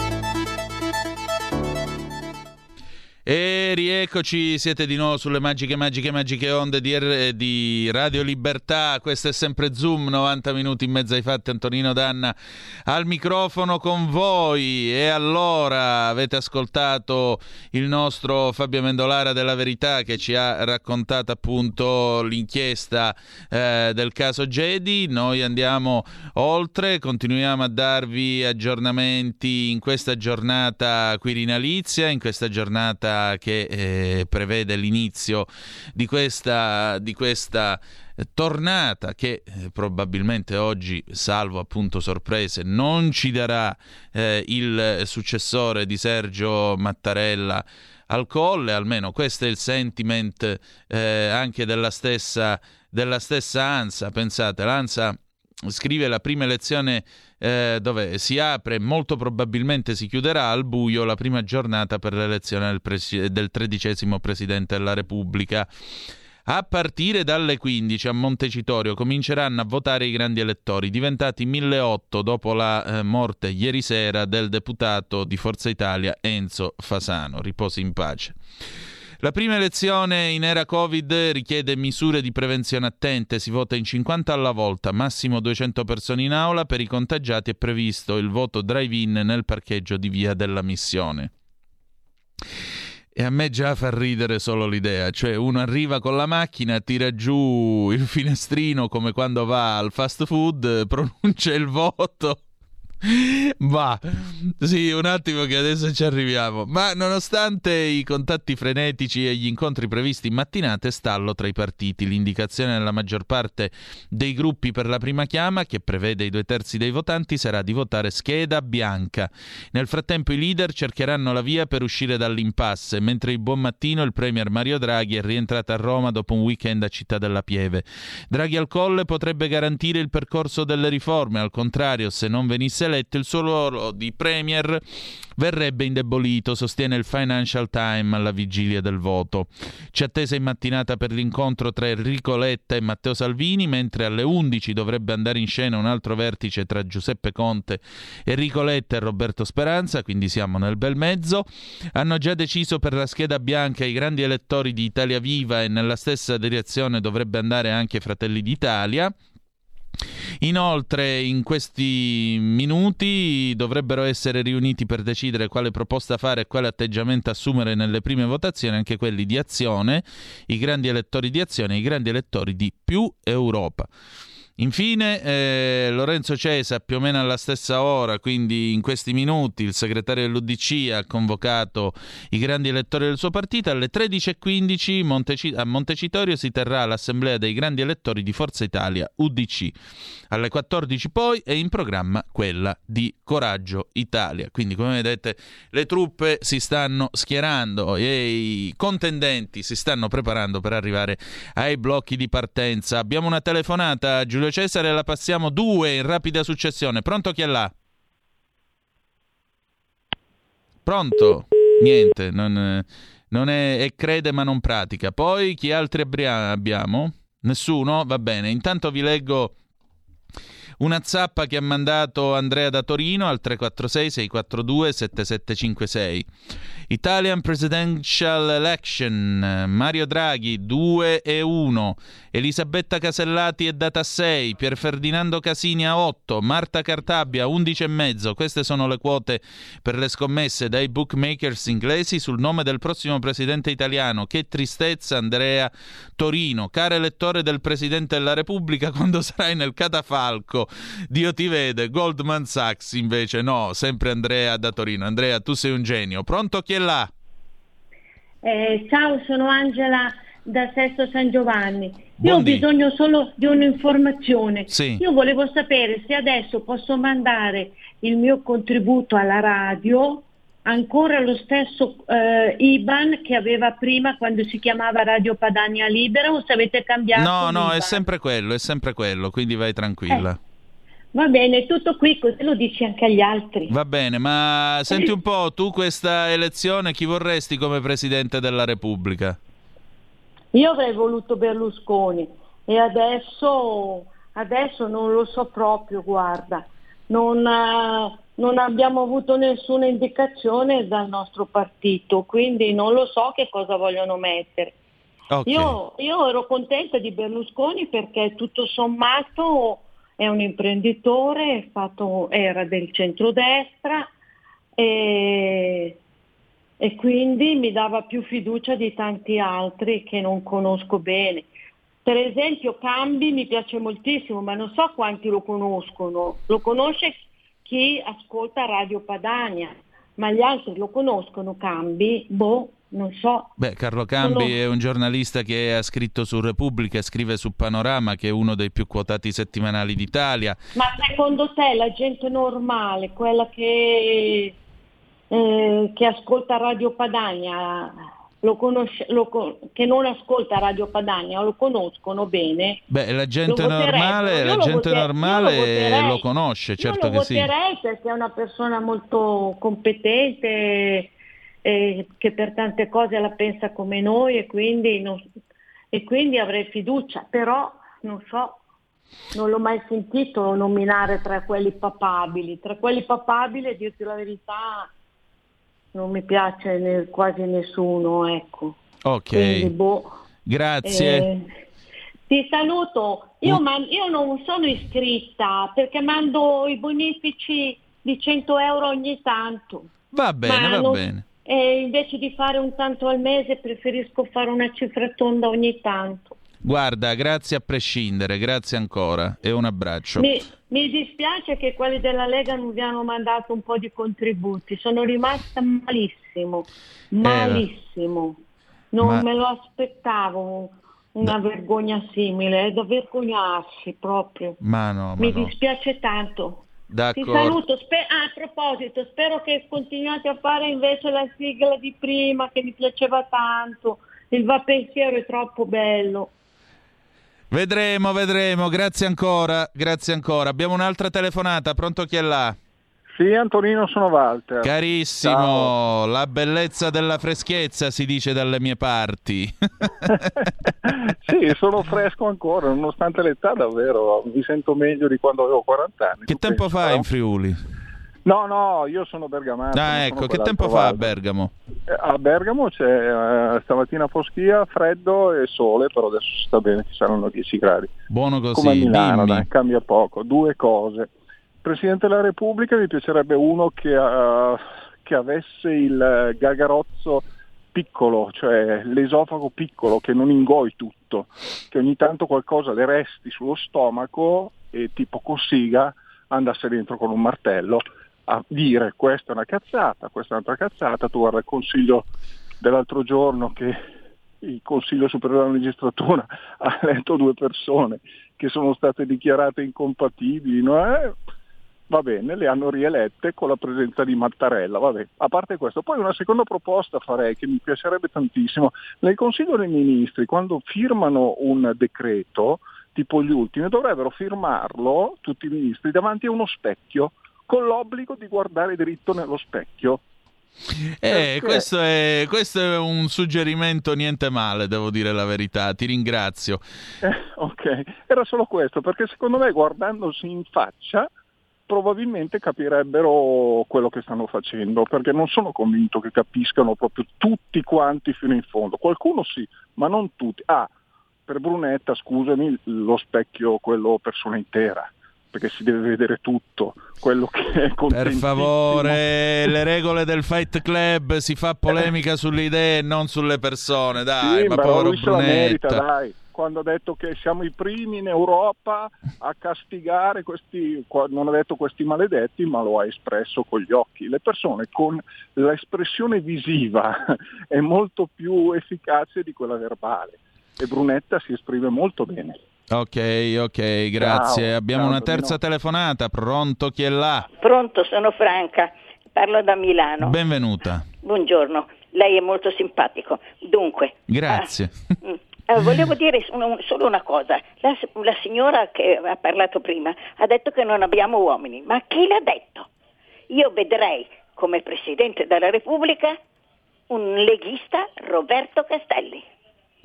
E rieccoci, siete di nuovo sulle magiche, magiche, magiche onde di, R- di Radio Libertà. Questo è sempre Zoom, 90 minuti in mezzo ai fatti. Antonino Danna al microfono con voi. E allora avete ascoltato il nostro Fabio Mendolara della Verità che ci ha raccontato appunto l'inchiesta eh, del caso Gedi. Noi andiamo oltre, continuiamo a darvi aggiornamenti in questa giornata quirinalizia, in questa giornata che eh, prevede l'inizio di questa, di questa eh, tornata che eh, probabilmente oggi, salvo appunto sorprese, non ci darà eh, il successore di Sergio Mattarella al colle, almeno questo è il sentiment eh, anche della stessa, della stessa ANSA. Pensate, l'ANSA scrive la prima elezione eh, dove si apre, molto probabilmente si chiuderà al buio la prima giornata per l'elezione del, presi- del tredicesimo Presidente della Repubblica. A partire dalle 15 a Montecitorio cominceranno a votare i grandi elettori, diventati 1008 dopo la eh, morte ieri sera del deputato di Forza Italia Enzo Fasano. Riposi in pace. La prima elezione in era Covid richiede misure di prevenzione attente, si vota in 50 alla volta, massimo 200 persone in aula, per i contagiati è previsto il voto drive-in nel parcheggio di Via della Missione. E a me già fa ridere solo l'idea, cioè uno arriva con la macchina, tira giù il finestrino come quando va al fast food, (laughs) pronuncia il voto Ma sì, un attimo che adesso ci arriviamo. Ma nonostante i contatti frenetici e gli incontri previsti in mattinata, è stallo tra i partiti. L'indicazione della maggior parte dei gruppi per la prima chiama, che prevede i due terzi dei votanti, sarà di votare scheda bianca. Nel frattempo i leader cercheranno la via per uscire dall'impasse, mentre il buon mattino il premier Mario Draghi è rientrato a Roma dopo un weekend a Città della Pieve. Draghi al colle potrebbe garantire il percorso delle riforme, al contrario, se non venisse eletto il suo ruolo di premier verrebbe indebolito, sostiene il Financial Times alla vigilia del voto. C'è attesa in mattinata per l'incontro tra Enrico Letta e Matteo Salvini, mentre alle 11 dovrebbe andare in scena un altro vertice tra Giuseppe Conte, Enrico Letta e Roberto Speranza, quindi siamo nel bel mezzo. Hanno già deciso per la scheda bianca i grandi elettori di Italia Viva e nella stessa direzione dovrebbe andare anche Fratelli d'Italia. Inoltre, in questi minuti dovrebbero essere riuniti per decidere quale proposta fare e quale atteggiamento assumere nelle prime votazioni, anche quelli di Azione, i grandi elettori di Azione e i grandi elettori di Più Europa. Infine, eh, Lorenzo Cesa, più o meno alla stessa ora, quindi in questi minuti, il segretario dell'UDC ha convocato i grandi elettori del suo partito. Alle 13.15 Monteci- a Montecitorio si terrà l'assemblea dei grandi elettori di Forza Italia UDC. Alle 14 poi è in programma quella di Coraggio Italia. Quindi, come vedete, le truppe si stanno schierando e i contendenti si stanno preparando per arrivare ai blocchi di partenza. Abbiamo una telefonata, Giulio Cesare, la passiamo due in rapida successione. Pronto chi è là? Pronto? Niente, non, non è, è crede ma non pratica. Poi chi altri abbia- abbiamo? Nessuno? Va bene. Intanto vi leggo Una zappa che ha mandato Andrea da Torino al 346 642 7756. Italian Presidential Election, Mario Draghi 2 e 1, Elisabetta Casellati è data a 6, Pier Ferdinando Casini a 8, Marta Cartabbia 11 e mezzo. Queste sono le quote per le scommesse dai bookmakers inglesi sul nome del prossimo presidente italiano. Che tristezza Andrea Torino, caro elettore del Presidente della Repubblica, (laughs) quando sarai nel catafalco, Dio ti vede. Goldman Sachs invece no, sempre Andrea da Torino. Andrea, tu sei un genio. Pronto chi è là? Eh, ciao, sono Angela da Sesto San Giovanni. Io ho Buondì. bisogno solo di un'informazione. Sì. Io volevo sapere se adesso posso mandare il mio contributo alla radio ancora lo stesso eh, IBAN che aveva prima quando si chiamava Radio Padania Libera o se avete cambiato No, no, è l'IBAN? sempre quello, è sempre quello, quindi vai tranquilla. Va bene, tutto qui, così lo dici anche agli altri. Va bene, ma senti un po', tu questa elezione chi vorresti come Presidente della Repubblica? Io avrei voluto Berlusconi e adesso, adesso non lo so proprio, guarda, non, eh, non abbiamo avuto nessuna indicazione dal nostro partito, quindi non lo so che cosa vogliono mettere. Ok. Io, io ero contenta di Berlusconi perché tutto sommato è un imprenditore, è fatto- era del centrodestra e, e quindi mi dava più fiducia di tanti altri che non conosco bene. Per esempio Cambi mi piace moltissimo, ma non so quanti lo conoscono. Lo conosce chi ascolta Radio Padania, ma gli altri lo conoscono Cambi? Boh, non so. Beh, Carlo Cambi Sono- è un giornalista che ha scritto su Repubblica, scrive su Panorama, che è uno dei più quotati settimanali d'Italia. Ma secondo te la gente normale, quella che, eh, che ascolta Radio Padania, lo conosce, lo che non ascolta Radio Padania, lo conoscono bene? Beh, la gente Lo normale, la lo gente voter- lo normale voterei. lo conosce, certo Io lo che sì. voterei perché è una persona molto competente, eh, che per tante cose la pensa come noi e quindi, non- e quindi avrei fiducia, però non so, non l'ho mai sentito nominare tra quelli papabili. Tra quelli papabili, a dirti la verità, non mi piace ne- quasi nessuno, ecco. Ok, Quindi, boh. grazie. Eh, ti saluto. Io, Un- man- io non sono iscritta perché mando i bonifici di 100 euro ogni tanto. Va bene, va non- bene. E invece di fare un tanto al mese preferisco fare una cifra tonda ogni tanto. Guarda, grazie a prescindere, grazie ancora e un abbraccio. Mi, mi dispiace che quelli della Lega non vi hanno mandato un po' di contributi. Sono rimasta malissimo, malissimo. Non ma- me lo aspettavo una vergogna simile, è da vergognarsi proprio. Ma no, ma Mi no. dispiace tanto. Ti D'accordo. saluto, spe- ah, a proposito, spero che continuate a fare invece la sigla di prima che mi piaceva tanto. Il va pensiero è troppo bello. Vedremo, vedremo. Grazie ancora, grazie ancora. Abbiamo un'altra telefonata. Pronto chi è là? Sì, Antonino, sono Walter. Carissimo, Ciao. la bellezza della freschezza si dice dalle mie parti. (laughs) Sì, sono fresco ancora, nonostante l'età davvero, mi sento meglio di quando avevo 40 anni. che Tu tempo pensi, fa no? in Friuli? No, no, io sono bergamasco. non Ah, ecco, che tempo fa a. Bergamo? Eh, A Bergamo c'è eh, stamattina foschia, freddo e sole, però adesso sta bene, ci saranno 10 gradi. Buono così, Come a Milano, dai, cambia poco. Due cose. Presidente della Repubblica mi piacerebbe uno che, eh, che avesse il eh, gagarozzo piccolo, cioè l'esofago piccolo, che non ingoi tutto, che ogni tanto qualcosa le resti sullo stomaco e tipo Cossiga andasse dentro con un martello a dire questa è una cazzata, questa è un'altra cazzata, tu guarda il consiglio dell'altro giorno che il Consiglio Superiore della Magistratura (laughs) ha eletto due persone che sono state dichiarate incompatibili, no? Eh, va bene, le hanno rielette con la presenza di Mattarella, vabbè. A parte questo, poi una seconda proposta farei che mi piacerebbe tantissimo. Nel Consiglio dei Ministri, quando firmano un decreto, tipo gli ultimi, dovrebbero firmarlo tutti i ministri davanti a uno specchio, con l'obbligo di guardare dritto nello specchio. Eh, questo, è, questo è un suggerimento niente male, devo dire la verità, ti ringrazio. Eh, ok, era solo questo, perché secondo me guardandosi in faccia probabilmente capirebbero quello che stanno facendo, perché non sono convinto che capiscano proprio tutti quanti fino in fondo. Qualcuno sì, ma non tutti. Ah, per Brunetta, scusami, lo specchio, quello persona intera perché si deve vedere tutto quello che è Per favore, le regole del Fight Club si fa polemica sulle idee e non sulle persone, dai, sì, ma però povero la merita, Brunetta. dai. Quando ha detto che siamo i primi in Europa a castigare questi, non ha detto questi maledetti, ma lo ha espresso con gli occhi. Le persone con l'espressione visiva (laughs) è molto più efficace di quella verbale e Brunetta si esprime molto bene. Ok, ok, grazie. Ciao, Abbiamo ciao, una terza telefonata, pronto, chi è là? Pronto, sono Franca, parlo da Milano. Benvenuta. Buongiorno, lei è molto simpatico. Dunque, Grazie. mm, eh, volevo dire un- solo una cosa. La, la signora che ha parlato prima ha detto che non abbiamo uomini, ma chi l'ha detto? Io vedrei come Presidente della Repubblica un leghista Roberto Castelli.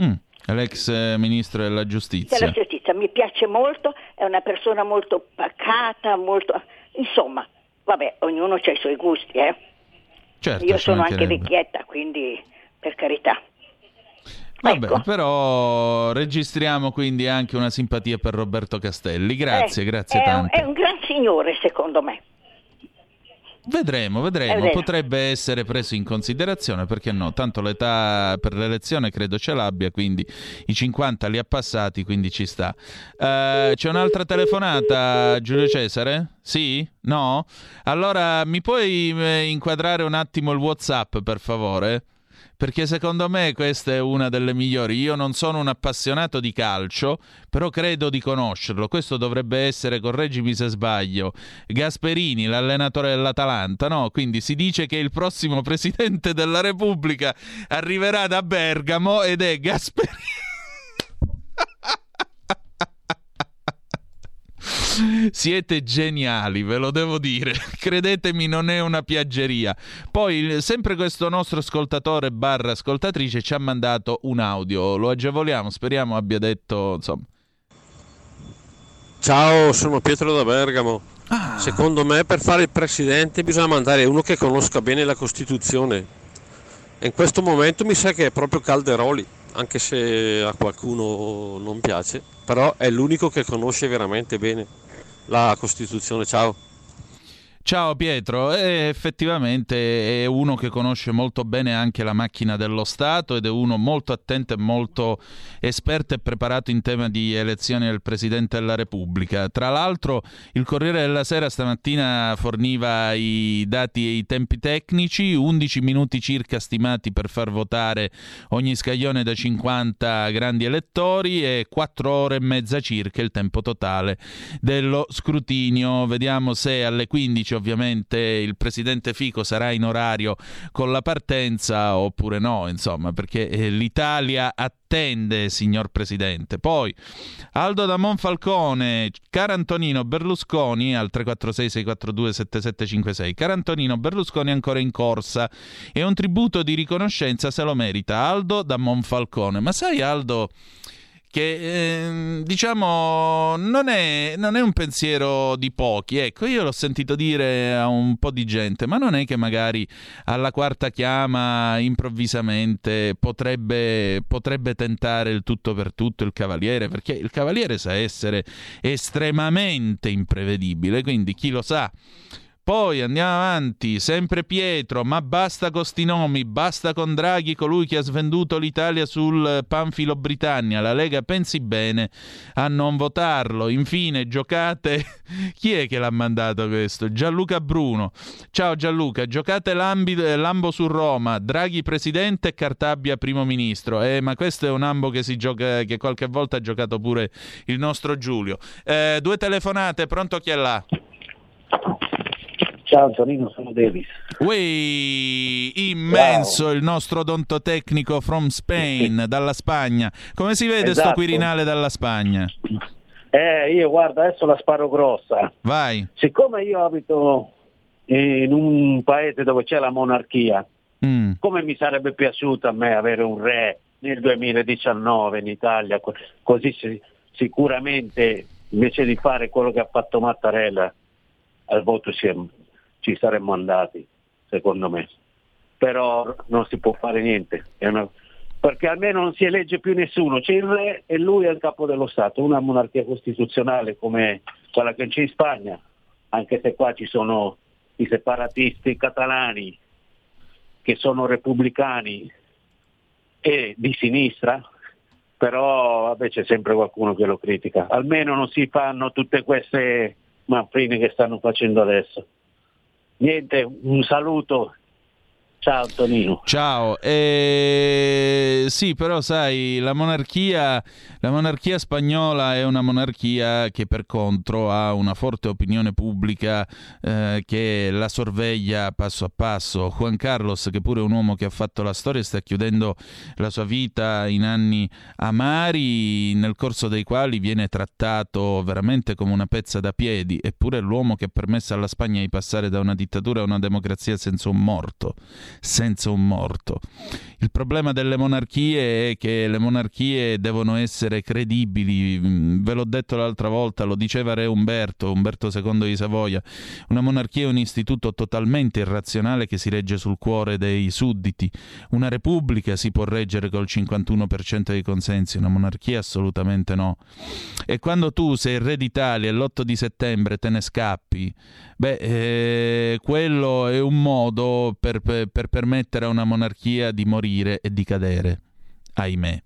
Mm, l'ex eh, ministro della giustizia. Della giustizia mi piace molto, è una persona molto pacata, molto... insomma, vabbè, ognuno ha i suoi gusti, eh. Certo, Io sono anche vecchietta, quindi per carità. Vabbè, Ecco. però registriamo quindi anche una simpatia per Roberto Castelli. Grazie, Eh, grazie è, tanto. È un gran signore, secondo me. Vedremo, vedremo. Potrebbe essere preso in considerazione, perché no? Tanto l'età per l'elezione credo ce l'abbia, quindi i 50 li ha passati, quindi ci sta. Eh, c'è un'altra telefonata, Giulio Cesare? Sì? No? Allora mi puoi eh, inquadrare un attimo il WhatsApp, per favore? Perché secondo me questa è una delle migliori. Io non sono un appassionato di calcio, però credo di conoscerlo. Questo dovrebbe essere, correggimi se sbaglio, Gasperini, l'allenatore dell'Atalanta, no? Quindi si dice che il prossimo (laughs) presidente della Repubblica arriverà da Bergamo ed è Gasperini. (laughs) Siete geniali, ve lo devo dire. (laughs) Credetemi, non è una piaggeria. Poi, sempre questo nostro ascoltatore barra ascoltatrice ci ha mandato un audio. Lo agevoliamo, speriamo abbia detto, insomma. Ciao, sono Pietro da Bergamo. Ah. Secondo me per fare il presidente bisogna mandare uno che conosca bene la Costituzione. E in questo momento mi sa che è proprio Calderoli, anche se a qualcuno non piace, però è l'unico che conosce veramente bene la Costituzione. Ciao. Ciao Pietro, Eh, effettivamente è uno che conosce molto bene anche la macchina dello Stato ed è uno molto attento e molto esperto e preparato in tema di elezioni del Presidente della Repubblica. Tra l'altro il Corriere della Sera stamattina forniva i dati e i tempi tecnici, 11 minuti circa stimati per far votare ogni scaglione da 50 grandi elettori e 4 ore e mezza circa il tempo totale dello scrutinio. Vediamo se alle 15 ovviamente il presidente Fico sarà in orario con la partenza oppure no, insomma, perché eh, l'Italia attende, signor presidente. Poi Aldo da Monfalcone, caro Antonino Berlusconi al 346 642 7756. Caro Antonino Berlusconi ancora in corsa e un tributo di riconoscenza se lo merita Aldo da Monfalcone. Ma sai Aldo che ehm, diciamo non è, non è un pensiero di pochi. Ecco, io l'ho sentito dire a un po' di gente, ma non è che magari alla quarta chiama improvvisamente potrebbe, potrebbe tentare il tutto per tutto il cavaliere, perché il cavaliere sa essere estremamente imprevedibile, quindi chi lo sa. Poi andiamo avanti, sempre Pietro, ma basta con sti nomi, basta con Draghi, colui che ha svenduto l'Italia sul panfilo Britannia. La Lega pensi bene a non votarlo. Infine, giocate. (laughs) Chi è che l'ha mandato questo? Gianluca Bruno. Ciao Gianluca, giocate Lambo su Roma, Draghi presidente e Cartabia primo ministro. Eh, ma questo è un ambo che gioca, che qualche volta ha giocato pure il nostro Giulio. Eh, due telefonate, pronto chi è là? Ciao Antonino, sono Davis. Ui, immenso il nostro odontotecnico from Spain, dalla Spagna. Come si vede sto Esatto. Quirinale dalla Spagna? Eh, io guarda, adesso la sparo grossa. Vai. Siccome io abito in un paese dove c'è la monarchia. Mm. Come mi sarebbe piaciuto a me avere un re nel 2019 in Italia, co- così si- sicuramente invece di fare quello che ha fatto Mattarella al voto ci, ci saremmo andati, secondo me. Però non si può fare niente, una- perché almeno non si elegge più nessuno, c'è il re e lui è il capo dello Stato, una monarchia costituzionale come quella che c'è in Spagna, anche se qua ci sono i separatisti catalani che sono repubblicani e di sinistra, però vabbè, c'è sempre qualcuno che lo critica. Almeno non si fanno tutte queste manfrine che stanno facendo adesso. Niente, un saluto. Ciao Antonino. Ciao, eh, sì, però sai, la monarchia, la monarchia spagnola è una monarchia che per contro ha una forte opinione pubblica eh, che la sorveglia passo a passo. Juan Carlos, che pure è un uomo che ha fatto la storia, sta chiudendo la sua vita in anni amari, nel corso dei quali viene trattato veramente come una pezza da piedi, eppure è l'uomo che ha permesso alla Spagna di passare da una dittatura a una democrazia senza un morto senza un morto. Il problema delle monarchie è che le monarchie devono essere credibili. Mm, Ve l'ho detto l'altra volta, lo diceva Re Umberto, Umberto II di Savoia. Una monarchia è un istituto totalmente irrazionale che si regge sul cuore dei sudditi. Una repubblica si può reggere col 51% dei consensi, una monarchia assolutamente no. E quando tu sei re d'Italia e l'8 di settembre te ne scappi, beh, eh, quello è un modo per, per- per permettere a una monarchia di morire e di cadere. Ahimè.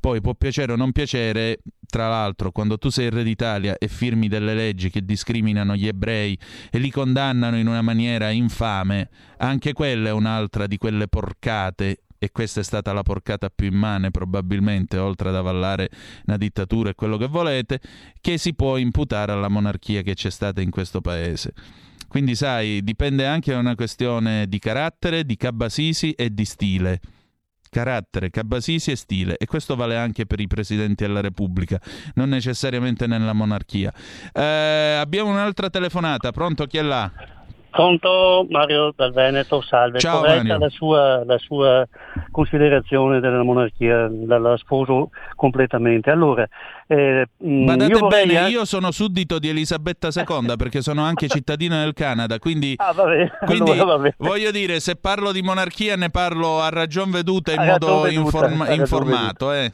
Poi può piacere o non piacere, tra l'altro, quando tu sei il re d'Italia e firmi delle leggi che discriminano gli ebrei e li condannano in una maniera infame, anche quella è un'altra di quelle porcate e questa è stata la porcata più immane probabilmente, oltre ad avallare una dittatura e quello che volete, che si può imputare alla monarchia che c'è stata in questo paese. Quindi sai, dipende anche da una questione di carattere, di cabasisi e di stile. Carattere, cabasisi e stile. E questo vale anche per i presidenti della Repubblica, non necessariamente nella monarchia. Eh, abbiamo un'altra telefonata, pronto? Chi è là? Pronto Mario dal Veneto, salve. Ciao, Corretta la sua, la sua considerazione della monarchia, la, sposo completamente. Allora, eh, mh, Badate io bene, anche- io sono suddito di Elisabetta II perché sono anche (laughs) cittadino del Canada, quindi, Ah, vabbè, (laughs) quindi allora voglio dire, se parlo di monarchia ne parlo a ragion veduta in A modo veduta, ragion informato. Eh.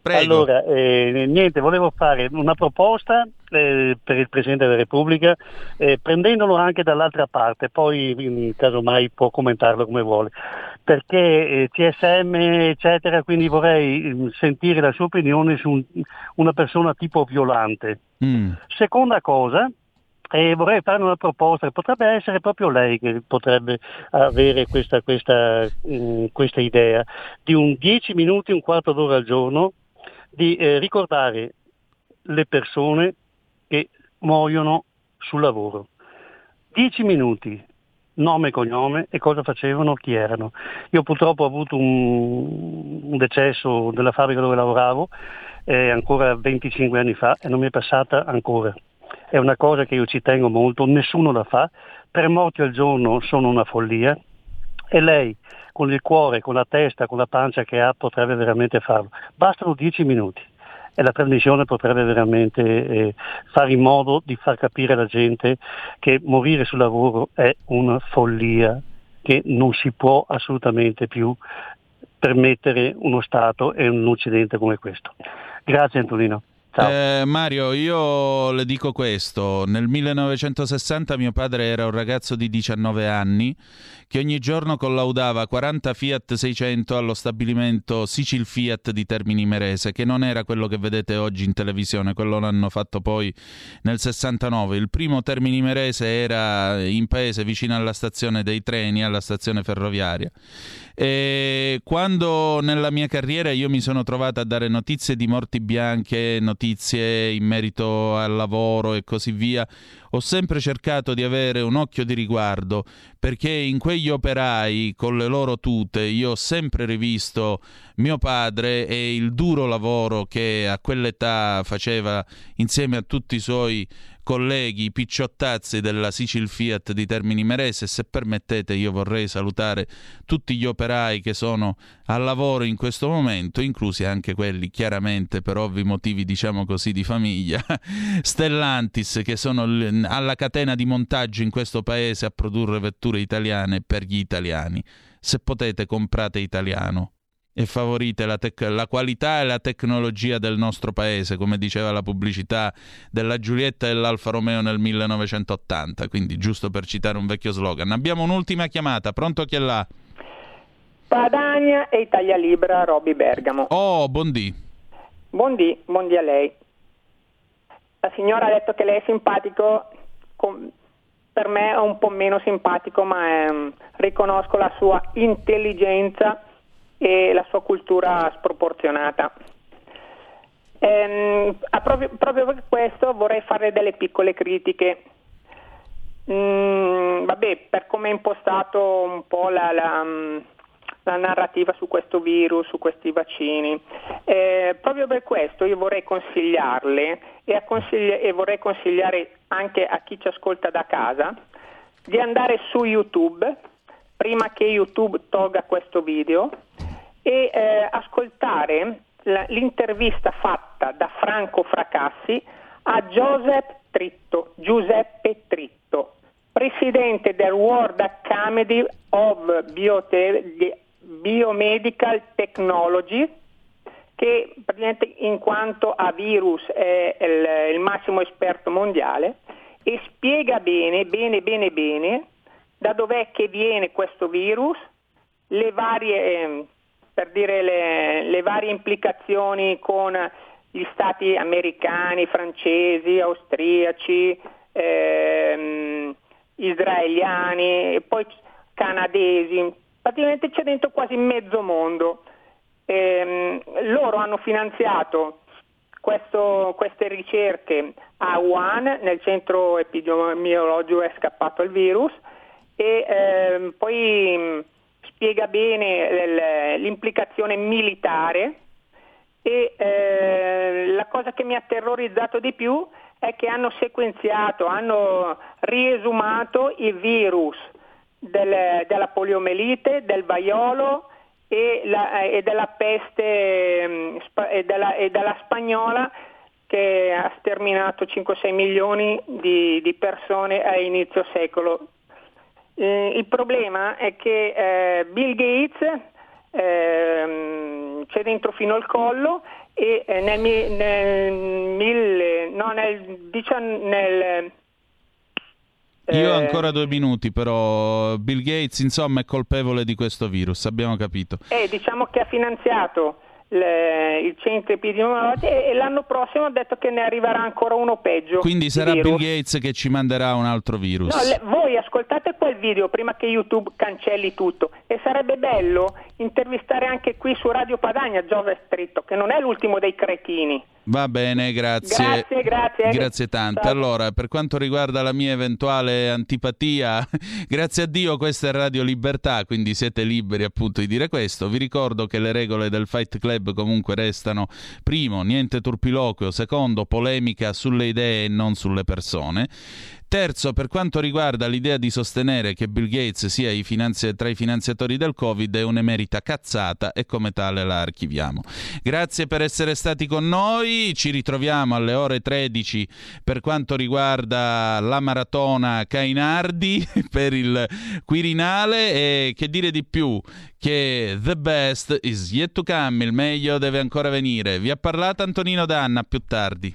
Prego. Allora, eh, niente, volevo fare una proposta eh, per il Presidente della Repubblica, eh, prendendolo anche dall'altra parte, poi in caso mai può commentarlo come vuole, perché eh, CSM eccetera, quindi vorrei mm, sentire la sua opinione su un- una persona tipo violante. Mm. Seconda cosa, eh, vorrei fare una proposta, potrebbe essere proprio lei che potrebbe avere questa, questa, mm, questa idea, di un 10 minuti, un quarto d'ora al giorno, di eh, ricordare le persone che muoiono sul lavoro. 10 minuti, nome e cognome e cosa facevano, chi erano. Io purtroppo ho avuto un, un decesso della fabbrica dove lavoravo eh, ancora 25 anni fa e non mi è passata ancora. È una cosa che io ci tengo molto, nessuno la fa. Tre morti al giorno sono una follia e lei con il cuore, con la testa, con la pancia che ha potrebbe veramente farlo. Bastano 10 minuti e la trasmissione potrebbe veramente eh, fare in modo di far capire alla gente che morire sul lavoro è una follia che non si può assolutamente più permettere uno Stato e un Occidente come questo. Grazie Antonino. Eh, Mario, io le dico questo. Nel 1960 mio padre era un ragazzo di 19 anni che ogni giorno collaudava 40 Fiat 600 allo stabilimento Sicil Fiat di Termini Merese, che non era quello che vedete oggi in televisione, quello l'hanno fatto poi nel 69. Il primo Termini Merese era in paese vicino alla stazione dei treni, alla stazione ferroviaria. E quando nella mia carriera io mi sono trovato a dare notizie di morti bianche, notizie in merito al lavoro e così via, ho sempre cercato di avere un occhio di riguardo perché in quegli operai con le loro tute io ho sempre rivisto mio padre e il duro lavoro che a quell'età faceva insieme a tutti i suoi colleghi, picciottazzi della Sicil Fiat di Termini Merese. Se permettete, io vorrei salutare tutti gli operai che sono al lavoro in questo momento, inclusi anche quelli chiaramente per ovvi motivi, diciamo così, di famiglia, (laughs) Stellantis, che sono alla catena di montaggio in questo paese a produrre vetture italiane per gli italiani. Se potete, comprate italiano e favorite la, tec- la, qualità e la tecnologia del nostro paese, come diceva la pubblicità della Giulietta e l'Alfa Romeo nel 1980, quindi giusto per citare un vecchio slogan. Abbiamo un'ultima chiamata, pronto chi è là? Padagna e Italia Libera, Robby Bergamo. Oh, buondì. Buondì, buondì a lei. La signora ha detto che lei è simpatico, con... per me è un po' meno simpatico, ma è... riconosco la sua intelligenza e la sua cultura sproporzionata. Ehm, proprio, proprio, per questo vorrei fare delle piccole critiche. Mm, vabbè, per come è impostato un po' la, la, la, narrativa su questo virus, su questi vaccini, eh, proprio per questo io vorrei consigliarle e, consigli- e vorrei consigliare anche a chi ci ascolta da casa di andare su YouTube prima che YouTube tolga questo video e eh, ascoltare l'intervista fatta da Franco Fracassi a Joseph Tritto, Giuseppe Tritto, presidente del World Academy of Biote- Biomedical Technology, che in quanto a virus è il, il massimo esperto mondiale e spiega bene, bene, bene, bene da dov'è che viene questo virus, le varie, eh, per dire le, le varie implicazioni con gli stati americani, francesi, austriaci, ehm, israeliani e poi canadesi, praticamente c'è dentro quasi mezzo mondo. Ehm, loro hanno finanziato questo, queste ricerche a Wuhan, nel centro epidemiologico è scappato il virus, e ehm, poi spiega bene l'implicazione militare e eh, la cosa che mi ha terrorizzato di più è che hanno sequenziato, hanno riesumato i virus del, della poliomelite, del vaiolo e, la, e della peste e della, e della spagnola che ha sterminato 5-6 milioni di, di persone a inizio secolo eh, il problema è che eh, Bill Gates eh, c'è dentro fino al collo e eh, nel, nel, mille, no, nel, diciamo, nel io ho ancora due minuti, però Bill Gates insomma è colpevole di questo virus, abbiamo capito. Eh, diciamo che ha finanziato le, il centro epidemiologico e, l'anno prossimo ha detto che ne arriverà ancora uno peggio. Quindi sarà virus. Bill Gates che ci manderà un altro virus. No, le, voi ascoltate quel video prima che YouTube cancelli tutto e sarebbe bello intervistare anche qui su Radio Padagna Giove Stritto, che non è l'ultimo dei cretini. Va bene, grazie. Grazie, grazie. Grazie tante. Ciao. Allora, per quanto riguarda la mia eventuale antipatia, (laughs) grazie a Dio questa è Radio Libertà, quindi siete liberi appunto di dire questo. Vi ricordo che le regole del Fight Club comunque restano primo, niente turpiloquio, secondo, polemica sulle idee e non sulle persone. Terzo, per quanto riguarda l'idea di sostenere che Bill Gates sia i finanzi- tra i finanziatori del Covid, è un'emerita cazzata e come tale la archiviamo. Grazie per essere stati con noi, ci ritroviamo alle ore 13 per quanto riguarda la maratona Cainardi (laughs) per il Quirinale e che dire di più che the best is yet to come, il meglio deve ancora venire. Vi ha parlato Antonino Danna, più tardi.